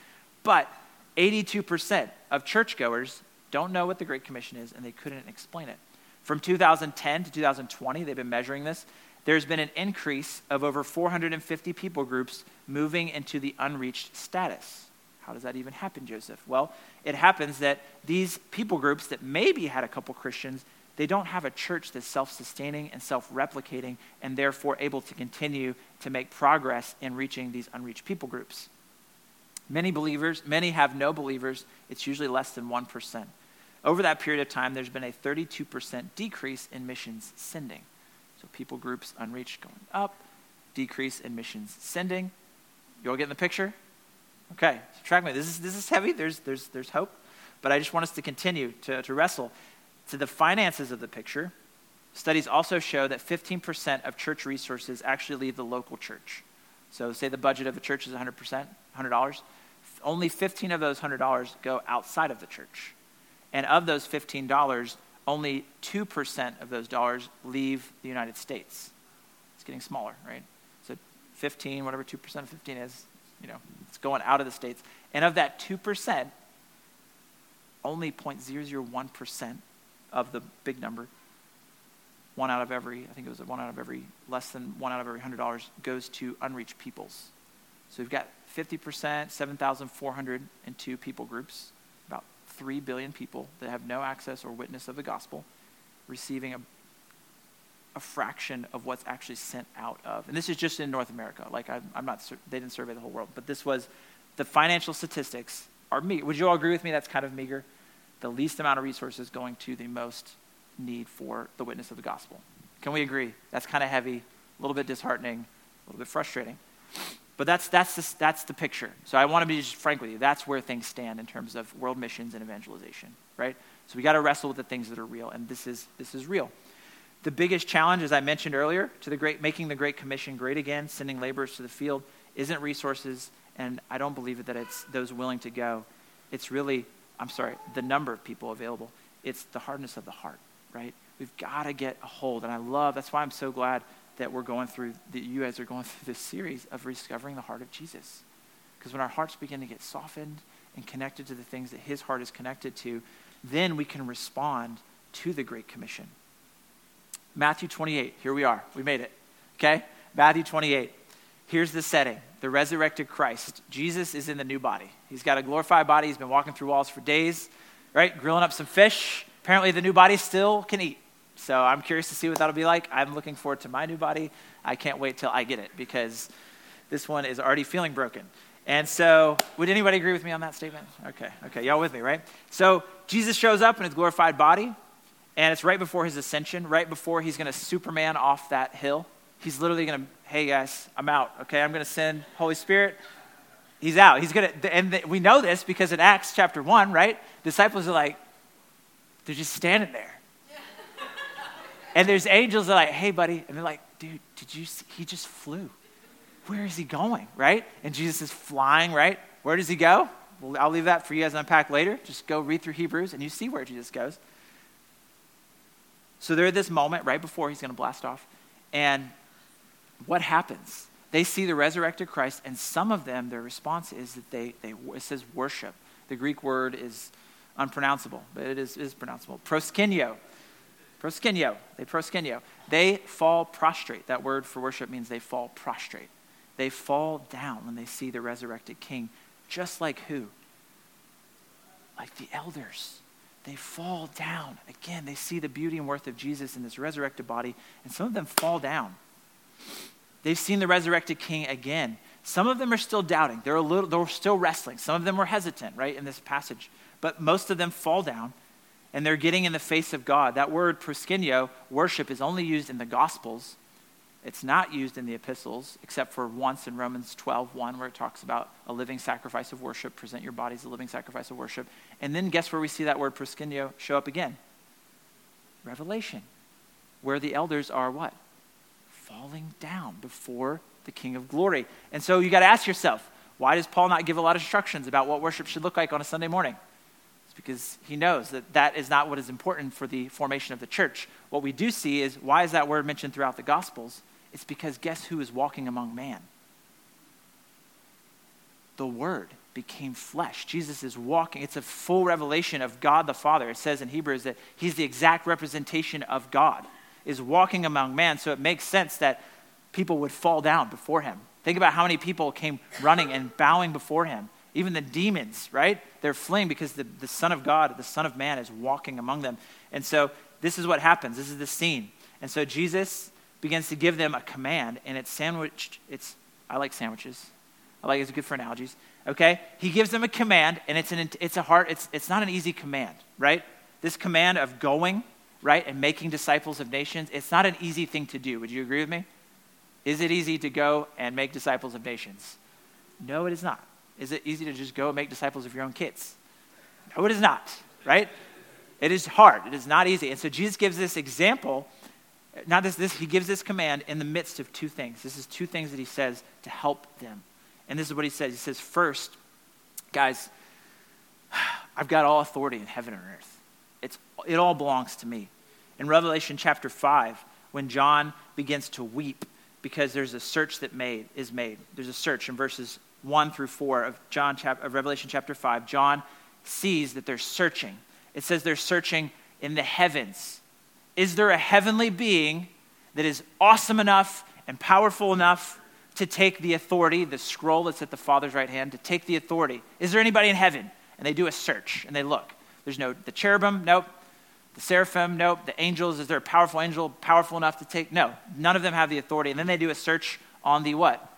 But 82% of churchgoers don't know what the Great Commission is and they couldn't explain it. From 2010 to 2020, they've been measuring this. There's been an increase of over 450 people groups moving into the unreached status. How does that even happen, Joseph? Well, it happens that these people groups that maybe had a couple Christians, they don't have a church that's self sustaining and self replicating and therefore able to continue to make progress in reaching these unreached people groups. Many believers, many have no believers. It's usually less than 1%. Over that period of time, there's been a 32% decrease in missions sending. So people groups unreached going up, decrease in missions sending. You all get in the picture? Okay, so track me. This is, this is heavy. There's, there's, there's hope. But I just want us to continue to, to wrestle. To the finances of the picture, studies also show that 15% of church resources actually leave the local church. So, say the budget of a church is 100%, $100. Only 15 of those $100 go outside of the church. And of those $15, only 2% of those dollars leave the United States. It's getting smaller, right? So 15, whatever 2% of 15 is, you know, it's going out of the states. And of that 2%, only 0.001% of the big number, one out of every, I think it was one out of every, less than one out of every $100 goes to unreached peoples. So we've got 50%, 7,402 people groups, about 3 billion people that have no access or witness of the gospel, receiving a, a fraction of what's actually sent out of. And this is just in North America. Like, I'm, I'm not, they didn't survey the whole world, but this was the financial statistics are meager. Would you all agree with me that's kind of meager? The least amount of resources going to the most need for the witness of the gospel. Can we agree? That's kind of heavy, a little bit disheartening, a little bit frustrating. But that's, that's, the, that's the picture. So I want to be just frank with you. That's where things stand in terms of world missions and evangelization, right? So we got to wrestle with the things that are real, and this is, this is real. The biggest challenge, as I mentioned earlier, to the great, making the Great Commission great again, sending laborers to the field, isn't resources, and I don't believe it that it's those willing to go. It's really, I'm sorry, the number of people available. It's the hardness of the heart, right? We've got to get a hold. And I love, that's why I'm so glad that we're going through, that you guys are going <laughs> through this series of rediscovering the heart of Jesus. Because when our hearts begin to get softened and connected to the things that his heart is connected to, then we can respond to the Great Commission. Matthew 28, here we are. We made it. Okay? Matthew 28. Here's the setting the resurrected Christ. Jesus is in the new body. He's got a glorified body. He's been walking through walls for days, right? Grilling up some fish. Apparently, the new body still can eat. So I'm curious to see what that'll be like. I'm looking forward to my new body. I can't wait till I get it because this one is already feeling broken. And so, would anybody agree with me on that statement? Okay, okay, y'all with me, right? So, Jesus shows up in his glorified body, and it's right before his ascension, right before he's to Superman off that hill. He's literally to, hey guys, I'm out, okay? I'm to send Holy Spirit. He's out. He's to, and we know this because in Acts chapter 1, right? Disciples are like, they're just standing there. and there's angels that are like, hey, buddy. And they're like, dude, did you see? He just flew. Where is he going, right? And Jesus is flying, right? Where does he go? Well, I'll leave that for you guys to unpack later. Just go read through Hebrews and you see where Jesus goes. So they're at this moment right before he's going to blast off. And what happens? They see the resurrected Christ, and some of them, their response is that they, they it says worship. The Greek word is unpronounceable, but it is, is pronounceable. Proskenio. Proskenio. They proskenio. They fall prostrate. That word for worship means they fall prostrate. They fall down when they see the resurrected king, just like who? Like the elders. They fall down. Again, they see the beauty and worth of Jesus in this resurrected body, and some of them fall down. They've seen the resurrected king again. Some of them are still doubting. They're a little they're still wrestling. Some of them were hesitant, right, in this passage but most of them fall down and they're getting in the face of God. That word proskenio, worship, is only used in the Gospels. It's not used in the epistles, except for once in Romans 12, 1, where it talks about a living sacrifice of worship. Present your bodies a living sacrifice of worship. And then guess where we see that word proskenio show up again? Revelation, where the elders are what? Falling down before the King of glory. And so you got to ask yourself, why does Paul not give a lot of instructions about what worship should look like on a Sunday morning? Because he knows that that is not what is important for the formation of the church. What we do see is why is that word mentioned throughout the Gospels? It's because guess who is walking among man? The Word became flesh. Jesus is walking. It's a full revelation of God the Father. It says in Hebrews that he's the exact representation of God, is walking among man. So it makes sense that people would fall down before him. Think about how many people came running and bowing before him. Even the demons, right? They're fleeing because the, the Son of God, the Son of Man, is walking among them. And so this is what happens. This is the scene. And so Jesus begins to give them a command, and it's sandwiched. It's I like sandwiches. I like it's good for analogies. Okay? He gives them a command, and it's an it's a hard, it's it's not an easy command, right? This command of going, right, and making disciples of nations, it's not an easy thing to do. Would you agree with me? Is it easy to go and make disciples of nations? No, it is not. Is it easy to just go and make disciples of your own kids? No, it is not, right? It is hard. It is not easy. And so Jesus gives this example, not this, this, he gives this command in the midst of two things. This is two things that he says to help them. And this is what he says. He says, first, guys, I've got all authority in heaven and earth. It's, it all belongs to me. In Revelation chapter 5, when John begins to weep because there's a search that made, is made, there's a search in verses 1 through 4 of John chap- of Revelation chapter 5, John sees that they're searching. It says they're searching in the heavens. Is there a heavenly being that is awesome enough and powerful enough to take the authority, the scroll that's at the Father's right hand, to take the authority. Is there anybody in heaven? And they do a search and they look. There's no, the cherubim, nope. The seraphim, nope. The angels, is there a powerful angel powerful enough to take? No, none of them have the authority. And then they do a search on the what?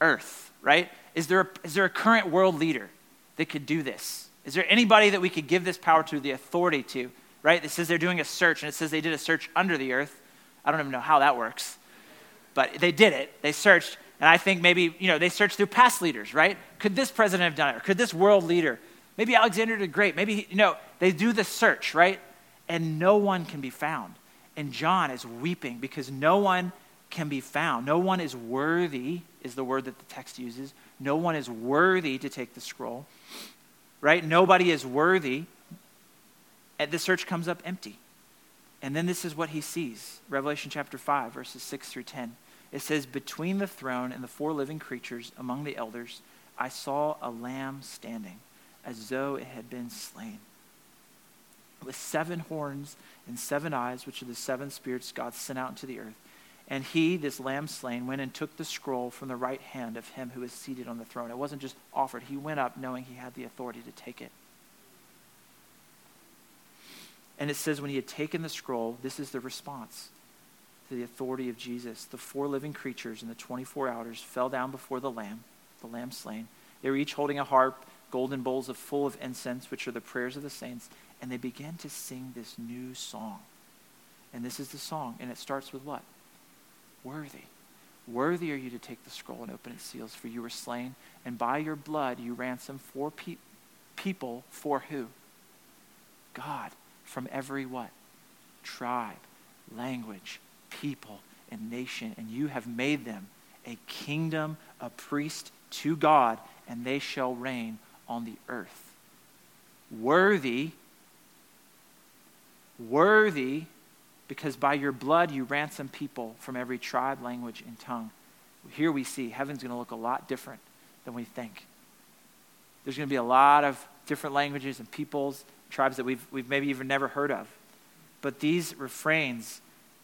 Earth, right? Is there a, is there a current world leader that could do this? Is there anybody that we could give this power to, the authority to, right? It says they're doing a search, and it says they did a search under the earth. I don't even know how that works. But they did it. They searched. And I think maybe, you know, they searched through past leaders, right? Could this president have done it? Or could this world leader? Maybe Alexander the Great. Maybe, you know, they do the search, right? And no one can be found. And John is weeping because no one can be found. No one is worthy, is the word that the text uses. No one is worthy to take the scroll, right? Nobody is worthy. And the search comes up empty. And then this is what he sees Revelation chapter 5, verses 6 through 10. It says, Between the throne and the four living creatures among the elders, I saw a lamb standing, as though it had been slain, with seven horns and seven eyes, which are the seven spirits God sent out into the earth. And he, this lamb slain, went and took the scroll from the right hand of him who was seated on the throne. It wasn't just offered, he went up knowing he had the authority to take it. And it says, when he had taken the scroll, this is the response to the authority of Jesus. The four living creatures and the 24 elders fell down before the Lamb, the Lamb slain. They were each holding a harp, golden bowls full of incense, which are the prayers of the saints, and they began to sing this new song. And this is the song, and it starts with what? Worthy. Worthy are you to take the scroll and open its seals, for you were slain, and by your blood you ransomed four pe- people for who? God from every what? Tribe, language, people, and nation. And you have made them a kingdom, a priest to God, and they shall reign on the earth. Worthy, worthy, because by your blood you ransom people from every tribe, language, and tongue. Here we see heaven's going to look a lot different than we think. There's going to be a lot of different languages and peoples tribes that we've, we've maybe even never heard of. But these refrains,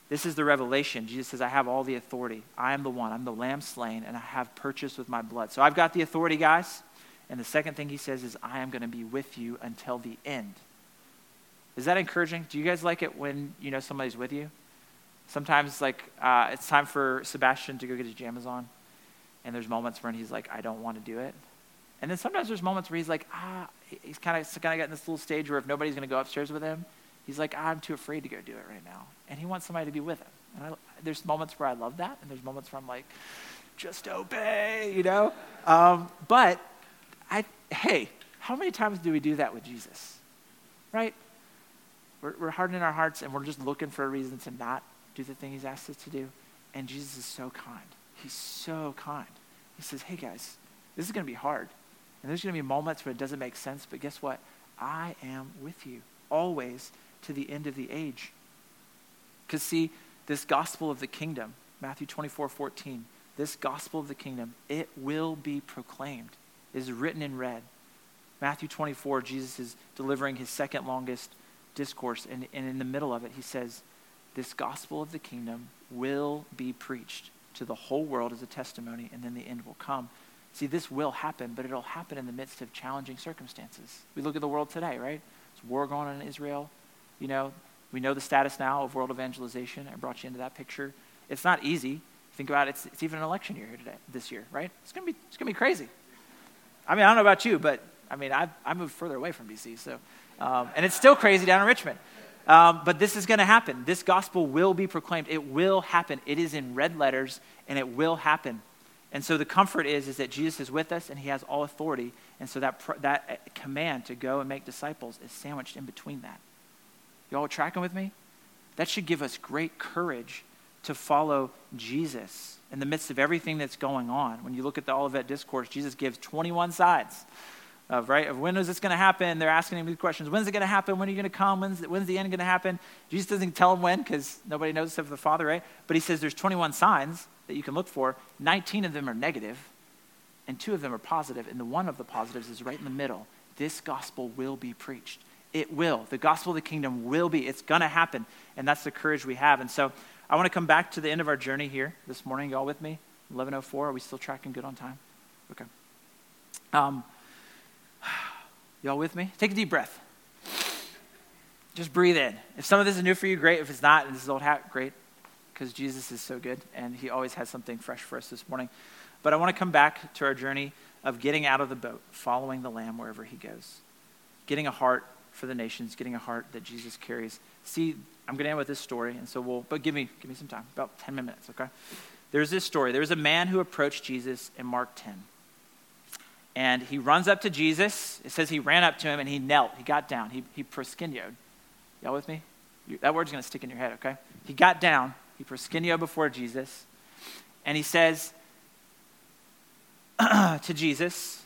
this is the revelation. Jesus says, I have all the authority. I am the one. I'm the lamb slain, and I have purchased with my blood. So I've got the authority, guys. And the second thing he says is, I am going to be with you until the end. Is that encouraging? Do you guys like it when you know somebody's with you? Sometimes, like, uh, it's time for Sebastian to go get his jammies on, and there's moments when he's like, I don't want to do it. And then sometimes there's moments where he's like, ah, he's kind of kind of getting this little stage where if nobody's going to go upstairs with him, he's like, ah, I'm too afraid to go do it right now. And he wants somebody to be with him. And I, there's moments where I love that, and there's moments where I'm like, just obey, you know? Um, but, I, hey, how many times do we do that with Jesus? Right? We're, we're hardening our hearts, and we're just looking for a reason to not do the thing he's asked us to do. And Jesus is so kind. He's so kind. He says, hey, guys, this is going to be hard. And there's going to be moments where it doesn't make sense, but guess what? I am with you always to the end of the age. Because, see, this gospel of the kingdom, Matthew 24 14, this gospel of the kingdom, it will be proclaimed, it is written in red. Matthew 24, Jesus is delivering his second longest discourse, and, and in the middle of it, he says, This gospel of the kingdom will be preached to the whole world as a testimony, and then the end will come. See, this will happen, but it'll happen in the midst of challenging circumstances. We look at the world today, right? There's war going on in Israel. You know, we know the status now of world evangelization. I brought you into that picture. It's not easy. Think about it, it's, it's even an election year here today, this year, right? It's gonna be it's gonna be crazy. I mean, I don't know about you, but I mean, I I moved further away from DC, so um, and it's still crazy down in Richmond. Um, but this is going to happen. This gospel will be proclaimed. It will happen. It is in red letters, and it will happen. And so the comfort is, is that Jesus is with us and he has all authority. And so that, that uh, command to go and make disciples is sandwiched in between that. Y'all tracking with me? That should give us great courage to follow Jesus in the midst of everything that's going on. When you look at the Olivet Discourse, Jesus gives 21 sides of, right, of when is this going to happen? They're asking him these questions. When's it going to happen? When are you going to come? When's, when's the end going to happen? Jesus doesn't tell them when because nobody knows except the Father, right? But he says there's 21 signs that you can look for, 19 of them are negative, and two of them are positive, and the one of the positives is right in the middle. This gospel will be preached. It will. The gospel of the kingdom will be. It's going to happen. And that's the courage we have. And so I want to come back to the end of our journey here this morning. Y'all with me? 11.04, are we still tracking good on time? Okay. Um, y'all with me? Take a deep breath. Just breathe in. If some of this is new for you, great. If it's not, and this is old hat, great. Because Jesus is so good, and he always has something fresh for us this morning. But I want to come back to our journey of getting out of the boat, following the Lamb wherever he goes, getting a heart for the nations, getting a heart that Jesus carries. See, I'm going to end with this story, and so we'll, but give me, give me some time, about 10 minutes, okay? There's this story. There was a man who approached Jesus in Mark 10. And he runs up to Jesus. It says he ran up to him and he knelt. He got down. He, he proskunioed. Y'all with me? That word's going to stick in your head, okay? He got down. He proskunioed before Jesus. And he says <clears throat> to Jesus,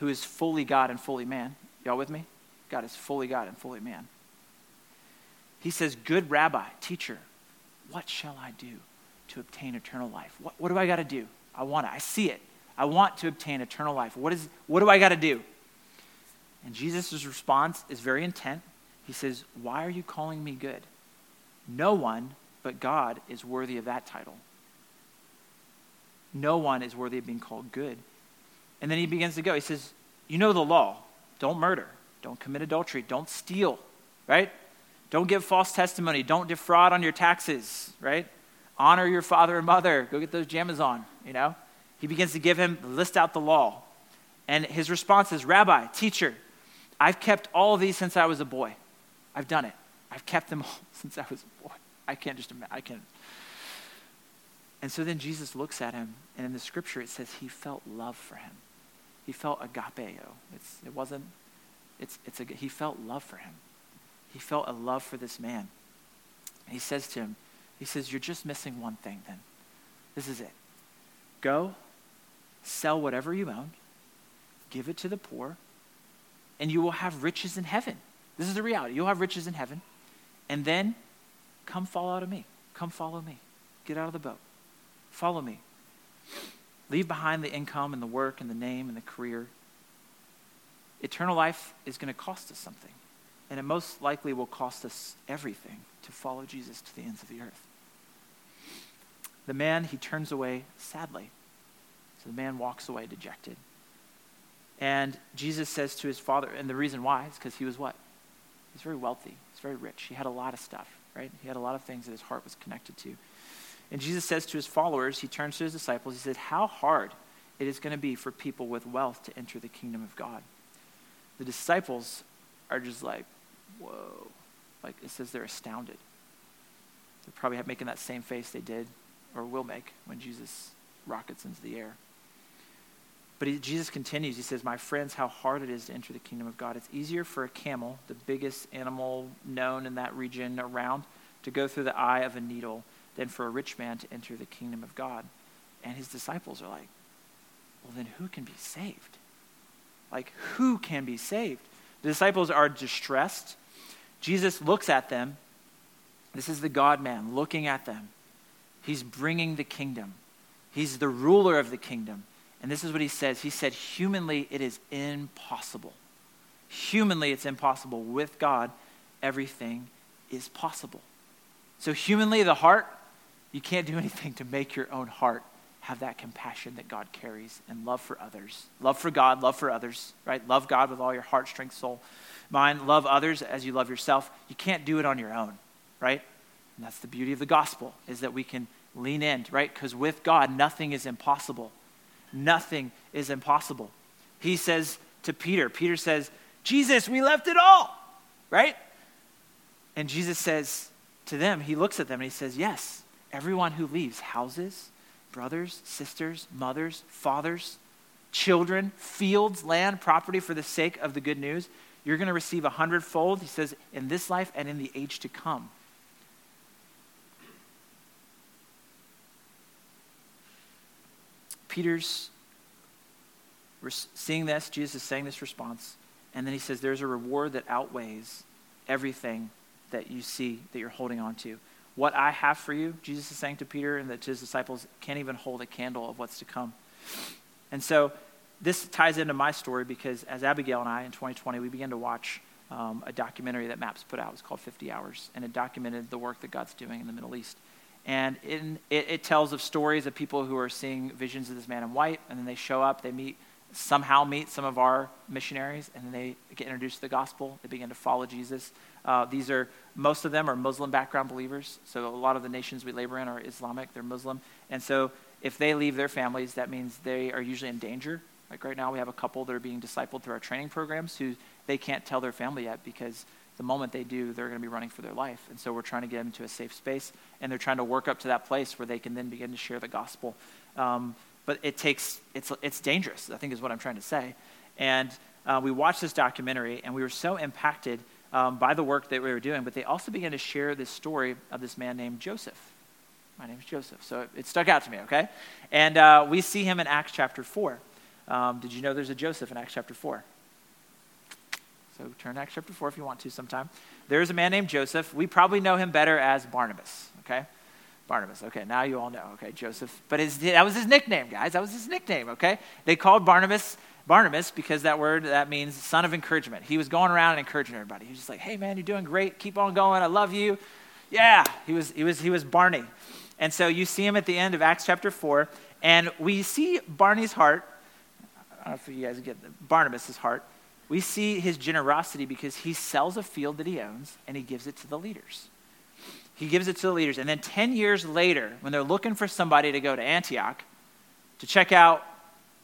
who is fully God and fully man. Y'all with me? God is fully God and fully man. He says, Good rabbi, teacher, what shall I do to obtain eternal life? What, what do I got to do? I want it. I see it. I want to obtain eternal life. What, is, what do I got to do? And Jesus' response is very intent. He says, Why are you calling me good? No one but God is worthy of that title. No one is worthy of being called good. And then he begins to go. He says, You know the law. Don't murder. Don't commit adultery. Don't steal, right? Don't give false testimony. Don't defraud on your taxes, right? Honor your father and mother. Go get those jammies on, you know? He begins to give him, list out the law. And his response is, Rabbi, teacher, I've kept all these since I was a boy. I've done it. I've kept them <laughs> all since I was a boy. I can't just imagine. I can't. And so then Jesus looks at him, and in the scripture it says he felt love for him. He felt agapeo. It's, it wasn't, it's, it's a, he felt love for him. He felt a love for this man. And he says to him, he says, You're just missing one thing then. This is it. Go, sell whatever you own, give it to the poor, and you will have riches in heaven. This is the reality. You'll have riches in heaven. And then come follow out of me. Come follow me. Get out of the boat. Follow me. Leave behind the income and the work and the name and the career. Eternal life is going to cost us something. And it most likely will cost us everything to follow Jesus to the ends of the earth. The man, he turns away sadly. So the man walks away dejected. And Jesus says to his father, and the reason why is because he was what? He's very wealthy. He's very rich. He had a lot of stuff, right? He had a lot of things that his heart was connected to. And Jesus says to his followers, he turns to his disciples, he says, How hard it is going to be for people with wealth to enter the kingdom of God. The disciples are just like, whoa. Like it says they're astounded. They're probably making that same face they did or will make when Jesus rockets into the air. But he, Jesus continues. He says, My friends, how hard it is to enter the kingdom of God. It's easier for a camel, the biggest animal known in that region around, to go through the eye of a needle than for a rich man to enter the kingdom of God. And his disciples are like, Well, then who can be saved? Like, who can be saved? The disciples are distressed. Jesus looks at them. This is the God man looking at them. He's bringing the kingdom, he's the ruler of the kingdom. And this is what he says He said, Humanly, it is impossible. Humanly, it's impossible. With God, everything is possible. So, humanly, the heart, you can't do anything to make your own heart have that compassion that God carries and love for others. Love for God, love for others, right? Love God with all your heart, strength, soul, mind. Love others as you love yourself. You can't do it on your own, right? And that's the beauty of the gospel is that we can lean in, right? Because with God, nothing is impossible. Nothing is impossible. He says to Peter, Peter says, Jesus, we left it all, right? And Jesus says to them, he looks at them and he says, Yes, everyone who leaves houses, brothers, sisters, mothers, fathers, children, fields, land, property for the sake of the good news, you're going to receive a hundredfold, he says, in this life and in the age to come. Peter's seeing this, Jesus is saying this response, and then he says, There's a reward that outweighs everything that you see that you're holding on to. What I have for you, Jesus is saying to Peter and to his disciples, can't even hold a candle of what's to come. And so this ties into my story because as Abigail and I in 2020, we began to watch um, a documentary that MAPS put out. It was called 50 Hours, and it documented the work that God's doing in the Middle East. And in, it, it tells of stories of people who are seeing visions of this man in white, and then they show up, they meet, somehow meet some of our missionaries, and then they get introduced to the gospel. They begin to follow Jesus. Uh, these are, most of them are Muslim background believers. So a lot of the nations we labor in are Islamic, they're Muslim. And so if they leave their families, that means they are usually in danger. Like right now, we have a couple that are being discipled through our training programs who they can't tell their family yet because the moment they do, they're going to be running for their life. And so we're trying to get them to a safe space, and they're trying to work up to that place where they can then begin to share the gospel. Um, but it takes, it's, it's dangerous, I think is what I'm trying to say. And uh, we watched this documentary, and we were so impacted um, by the work that we were doing, but they also began to share this story of this man named Joseph. My name is Joseph. So it, it stuck out to me, okay? And uh, we see him in Acts chapter 4. Um, did you know there's a Joseph in Acts chapter 4? So turn to Acts chapter 4 if you want to sometime. There's a man named Joseph. We probably know him better as Barnabas, okay? Barnabas. Okay, now you all know. Okay, Joseph. But his, that was his nickname, guys. That was his nickname, okay? They called Barnabas Barnabas because that word, that means son of encouragement. He was going around and encouraging everybody. He was just like, hey, man, you're doing great. Keep on going. I love you. Yeah, he was, he was, he was Barney. And so you see him at the end of Acts chapter 4, and we see Barney's heart. I don't know if you guys get the, Barnabas' heart we see his generosity because he sells a field that he owns and he gives it to the leaders. He gives it to the leaders. And then 10 years later, when they're looking for somebody to go to Antioch to check out,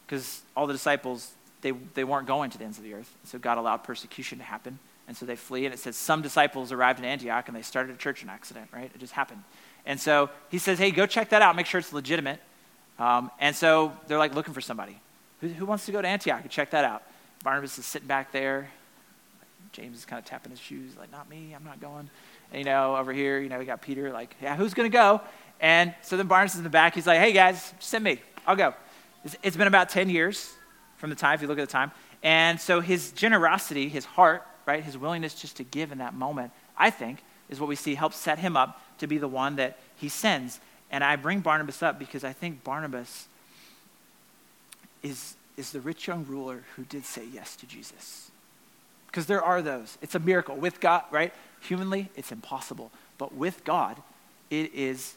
because all the disciples, they, they weren't going to the ends of the earth. So God allowed persecution to happen. And so they flee. And it says some disciples arrived in Antioch and they started a church in accident, right? It just happened. And so he says, hey, go check that out. Make sure it's legitimate. Um, and so they're like looking for somebody. Who, who wants to go to Antioch and check that out? Barnabas is sitting back there. James is kind of tapping his shoes, like, not me, I'm not going. And, you know, over here, you know, we got Peter, like, yeah, who's going to go? And so then Barnabas is in the back. He's like, hey, guys, send me. I'll go. It's, it's been about 10 years from the time, if you look at the time. And so his generosity, his heart, right, his willingness just to give in that moment, I think, is what we see helps set him up to be the one that he sends. And I bring Barnabas up because I think Barnabas is is the rich young ruler who did say yes to Jesus. Because there are those. It's a miracle. With God, right? Humanly, it's impossible. But with God, it is,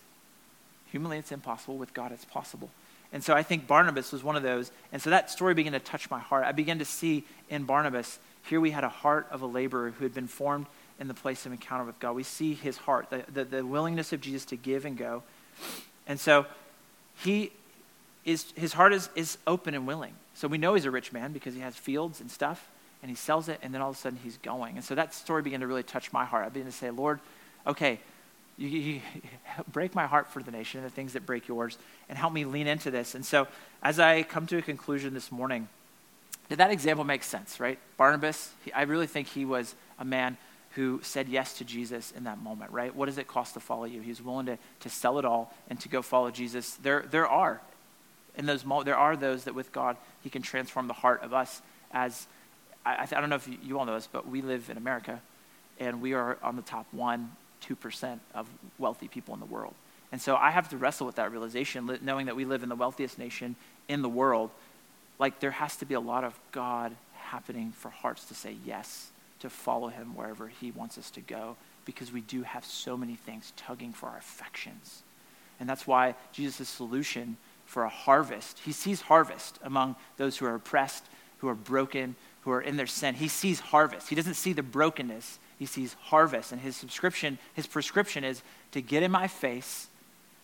humanly, it's impossible. With God, it's possible. And so I think Barnabas was one of those. And so that story began to touch my heart. I began to see in Barnabas, here we had a heart of a laborer who had been formed in the place of encounter with God. We see his heart, the, the, the willingness of Jesus to give and go. And so he is, his heart is, is open and willing. So we know he's a rich man because he has fields and stuff, and he sells it, and then all of a sudden he's going. And so that story began to really touch my heart. I began to say, Lord, okay, you, you, <laughs> break my heart for the nation, the things that break yours, and help me lean into this. And so as I come to a conclusion this morning, did that example make sense, right? Barnabas, he, I really think he was a man who said yes to Jesus in that moment, right? What does it cost to follow you? He was willing to, to sell it all and to go follow Jesus. There, there are in those mo- there are those that with God, He can transform the heart of us as, I, I, th- I don't know if you, you all know this, but we live in America, and we are on the top one, 2% of wealthy people in the world. And so I have to wrestle with that realization, knowing that we live in the wealthiest nation in the world. Like there has to be a lot of God happening for hearts to say yes, to follow Him wherever He wants us to go, because we do have so many things tugging for our affections. And that's why Jesus' solution for a harvest. He sees harvest among those who are oppressed, who are broken, who are in their sin. He sees harvest. He doesn't see the brokenness. He sees harvest. And his subscription, his prescription is to get in my face,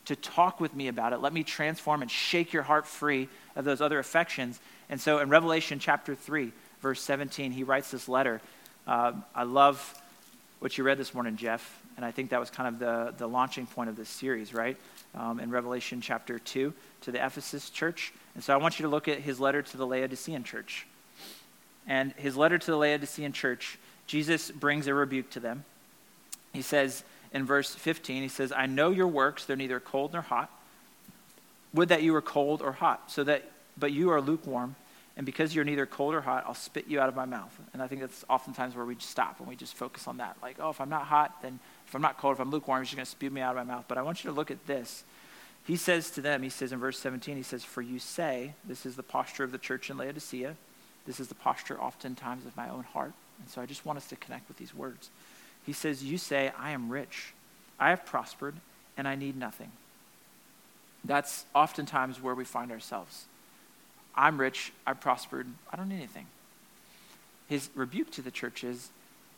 to talk with me about it. Let me transform and shake your heart free of those other affections. And so in Revelation chapter 3, verse 17, he writes this letter. Uh, I love what you read this morning, Jeff. And I think that was kind of the, the launching point of this series, right? Um, in Revelation chapter 2 to the Ephesus church. And so I want you to look at his letter to the Laodicean church. And his letter to the Laodicean church, Jesus brings a rebuke to them. He says in verse 15, he says, I know your works, they're neither cold nor hot. Would that you were cold or hot, so that but you are lukewarm, and because you're neither cold or hot, I'll spit you out of my mouth. And I think that's oftentimes where we just stop and we just focus on that. Like, oh, if I'm not hot, then if I'm not cold, if I'm lukewarm, he's just going to spew me out of my mouth. But I want you to look at this. He says to them, he says in verse 17, he says, For you say, this is the posture of the church in Laodicea. This is the posture oftentimes of my own heart. And so I just want us to connect with these words. He says, You say, I am rich. I have prospered and I need nothing. That's oftentimes where we find ourselves. I'm rich, I prospered, I don't need anything. His rebuke to the church is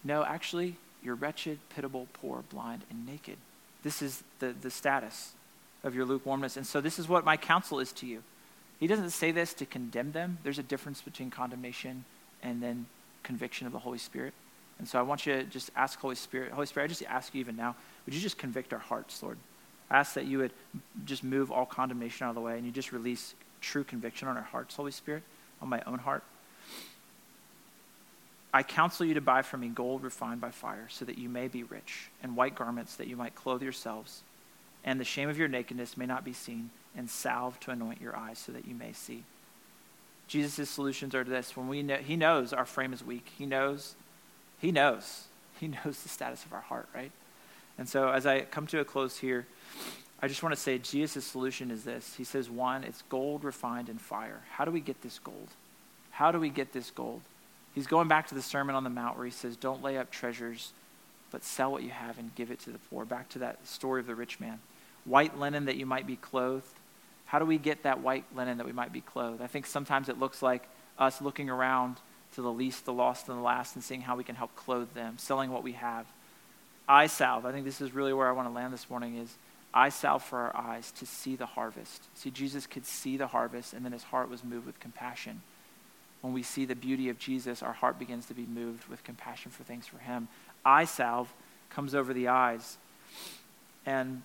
no, actually, you're wretched, pitiable, poor, blind, and naked. This is the, the status of your lukewarmness. And so, this is what my counsel is to you. He doesn't say this to condemn them. There's a difference between condemnation and then conviction of the Holy Spirit. And so, I want you to just ask Holy Spirit, Holy Spirit, I just ask you even now, would you just convict our hearts, Lord? I ask that you would just move all condemnation out of the way and you just release true conviction on our hearts, Holy Spirit, on my own heart. I counsel you to buy from me gold refined by fire, so that you may be rich, and white garments that you might clothe yourselves, and the shame of your nakedness may not be seen, and salve to anoint your eyes, so that you may see. Jesus' solutions are this. When we know, he knows our frame is weak. He knows, he knows, <laughs> he knows the status of our heart, right? And so as I come to a close here, I just want to say Jesus' solution is this. He says, one, it's gold refined in fire. How do we get this gold? How do we get this gold? He's going back to the Sermon on the Mount where he says, Don't lay up treasures, but sell what you have and give it to the poor. Back to that story of the rich man. White linen that you might be clothed. How do we get that white linen that we might be clothed? I think sometimes it looks like us looking around to the least, the lost, and the last and seeing how we can help clothe them, selling what we have. Eye salve. I think this is really where I want to land this morning is eye salve for our eyes to see the harvest. See, Jesus could see the harvest, and then his heart was moved with compassion when we see the beauty of Jesus, our heart begins to be moved with compassion for things for him. Eye salve comes over the eyes. And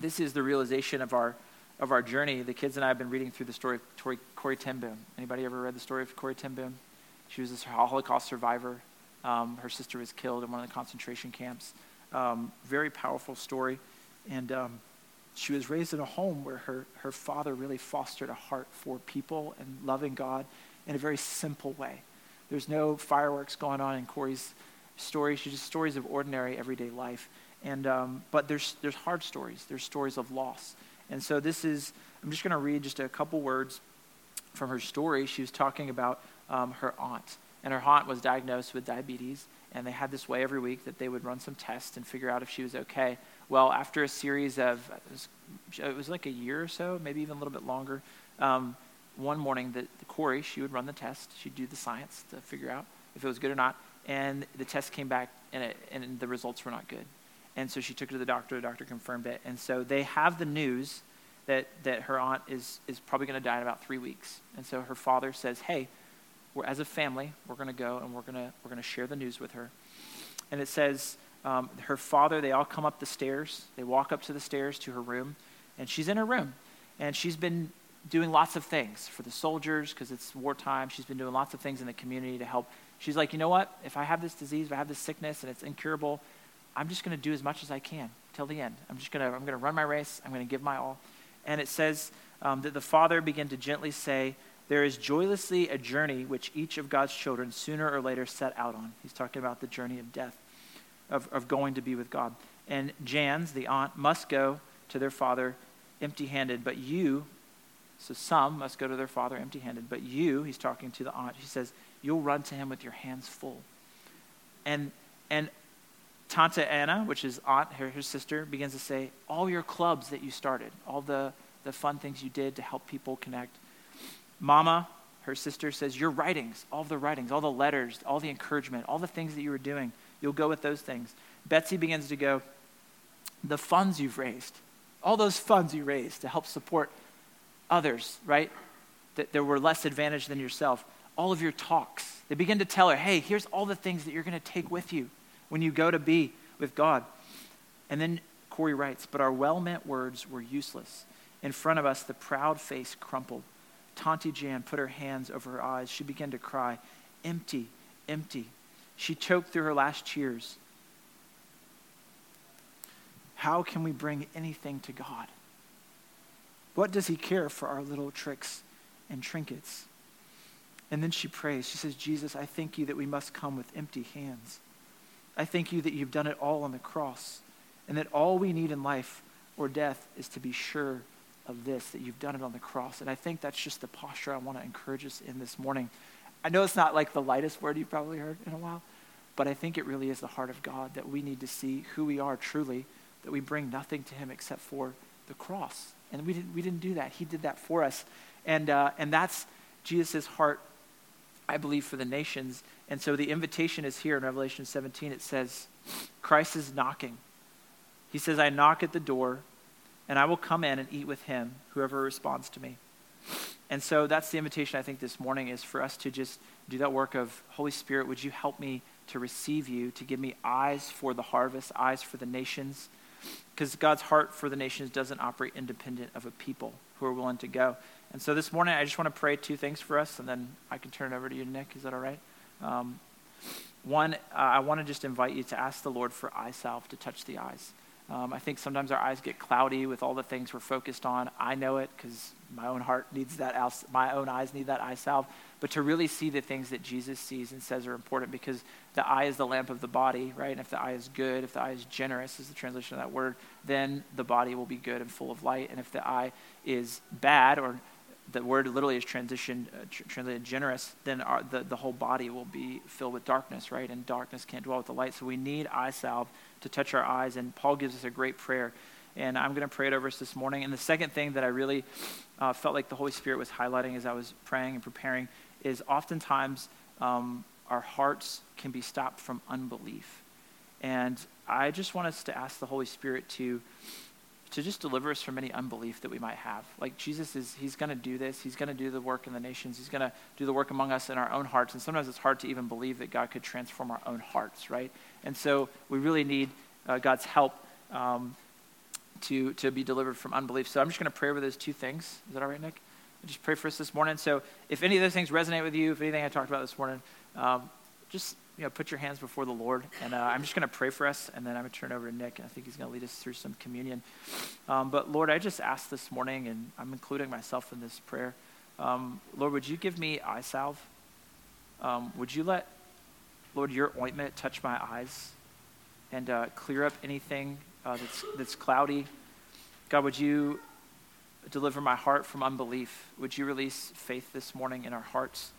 this is the realization of our of our journey. The kids and I have been reading through the story of Corrie, Corrie ten. Anybody ever read the story of Corrie ten? She was a Holocaust survivor. Um, her sister was killed in one of the concentration camps. Um, very powerful story. And um, she was raised in a home where her, her father really fostered a heart for people and loving God in a very simple way. There's no fireworks going on in Corrie's story. She's just stories of ordinary everyday life. And, um, but there's, there's hard stories. There's stories of loss. And so this is, I'm just going to read just a couple words from her story. She was talking about um, her aunt. And her aunt was diagnosed with diabetes. And they had this way every week that they would run some tests and figure out if she was okay. Well, after a series of, it was, it was like a year or so, maybe even a little bit longer, um, one morning that Corrie, she would run the test. She'd do the science to figure out if it was good or not. And the test came back, and, it, and the results were not good. And so she took it to the doctor. The doctor confirmed it. And so they have the news that, that her aunt is, is probably going to die in about three weeks. And so her father says, hey, we're, as a family, we're going to go and we're going to we're to share the news with her. And it says, um, her father, they all come up the stairs. They walk up to the stairs to her room, and she's in her room. And she's been doing lots of things for the soldiers because it's wartime. She's been doing lots of things in the community to help. She's like, you know what? If I have this disease, if I have this sickness and it's incurable, I'm just going to do as much as I can till the end. I'm just going to I'm going to run my race. I'm going to give my all. And it says um, that the father began to gently say, "There is joylessly a journey which each of God's children sooner or later set out on." He's talking about the journey of death, of of going to be with God. And Jans, the aunt, must go to their father empty-handed, but you, so some must go to their father empty handed. But you, he's talking to the aunt, he says, you'll run to him with your hands full. And, and Tante Anna, which is aunt, her, her sister, begins to say, all your clubs that you started, all the, the fun things you did to help people connect. Mama, her sister, says, your writings, all the writings, all the letters, all the encouragement, all the things that you were doing, you'll go with those things. Betsie begins to go, the funds you've raised, all those funds you raised to help support others, right? That, that were less advantaged than yourself. All of your talks. They begin to tell her, hey, here's all the things that you're going to take with you when you go to be with God. And then Corrie writes, but our well meant words were useless. In front of us, the proud face crumpled. Tante Jan put her hands over her eyes. She began to cry, empty, empty. She choked through her last cheers. How can we bring anything to God? What does he care for our little tricks and trinkets? And then she prays. She says, Jesus, I thank you that we must come with empty hands. I thank you that you've done it all on the cross, and that all we need in life or death is to be sure of this, that you've done it on the cross. And I think that's just the posture I want to encourage us in this morning. I know it's not like the lightest word you've probably heard in a while, but I think it really is the heart of God that we need to see who we are truly that we bring nothing to him except for the cross. And we didn't, we didn't do that. He did that for us. And, uh, and that's Jesus' heart, I believe, for the nations. And so the invitation is here in Revelation 17. It says, Christ is knocking. He says, I knock at the door, and I will come in and eat with him, whoever responds to me. And so that's the invitation I think this morning is for us to just do that work of Holy Spirit, would you help me to receive you, to give me eyes for the harvest, eyes for the nations? Because God's heart for the nations doesn't operate independent of a people who are willing to go. And so this morning, I just want to pray two things for us, and then I can turn it over to you, Nick. Is that all right? Um, one, uh, I want to just invite you to ask the Lord for eye salve to touch the eyes. Um, I think sometimes our eyes get cloudy with all the things we're focused on. I know it because my own heart needs that, my own eyes need that eye salve. But to really see the things that Jesus sees and says are important because the eye is the lamp of the body, right? And if the eye is good, if the eye is generous, is the translation of that word, then the body will be good and full of light. And if the eye is bad or the word literally is transition, uh, tr- translated generous, then our, the, the whole body will be filled with darkness, right? And darkness can't dwell with the light. So we need eye salve to touch our eyes. And Paul gives us a great prayer. And I'm going to pray it over us this morning. And the second thing that I really uh, felt like the Holy Spirit was highlighting as I was praying and preparing is oftentimes um, our hearts can be stopped from unbelief. And I just want us to ask the Holy Spirit to to just deliver us from any unbelief that we might have. Like Jesus is, he's going to do this. He's going to do the work in the nations. He's going to do the work among us in our own hearts. And sometimes it's hard to even believe that God could transform our own hearts, right? And so we really need uh, God's help um, to, to be delivered from unbelief. So I'm just going to pray over those two things. Is that all right, Nick? Just pray for us this morning. So if any of those things resonate with you, if anything I talked about this morning, um, just you know, put your hands before the Lord. And uh, I'm just going to pray for us, and then I'm going to turn over to Nick, and I think he's going to lead us through some communion. Um, but Lord, I just ask this morning, and I'm including myself in this prayer. Um, Lord, would you give me eye salve? Um, would you let, Lord, your ointment touch my eyes and uh, clear up anything uh, that's, that's cloudy? God, would you deliver my heart from unbelief? Would you release faith this morning in our hearts?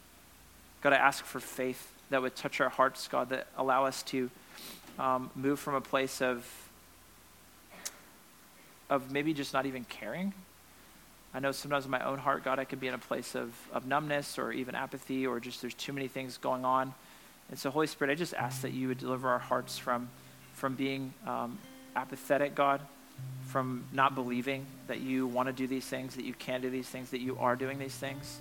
God, I ask for faith that would touch our hearts, God, that allow us to um, move from a place of, of maybe just not even caring. I know sometimes in my own heart, God, I can be in a place of, of numbness or even apathy or just there's too many things going on. And so, Holy Spirit, I just ask that you would deliver our hearts from, from being um, apathetic, God, from not believing that you want to do these things, that you can do these things, that you are doing these things.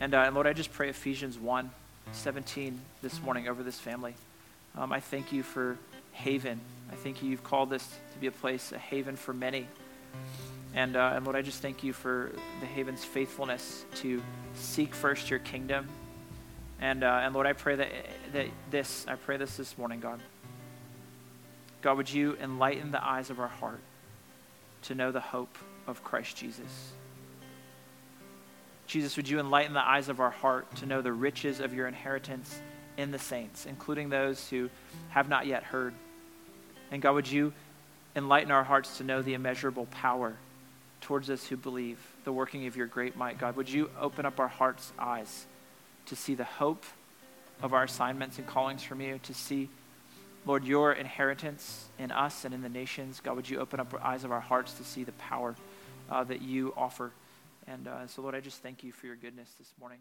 And, uh, and Lord, I just pray Ephesians 1 17 this morning over this family. Um, I thank you for haven. I think you've called this to be a place, a haven for many. And, uh, and Lord, I just thank you for the haven's faithfulness to seek first your kingdom. And, uh, and Lord, I pray that, that this, I pray this this morning, God. God, would you enlighten the eyes of our heart to know the hope of Christ Jesus? Jesus, would you enlighten the eyes of our heart to know the riches of your inheritance in the saints, including those who have not yet heard? And God, would you enlighten our hearts to know the immeasurable power towards us who believe, the working of your great might? God, would you open up our hearts' eyes to see the hope of our assignments and callings from you, to see, Lord, your inheritance in us and in the nations? God, would you open up the eyes of our hearts to see the power uh, that you offer? And uh, so, Lord, I just thank you for your goodness this morning.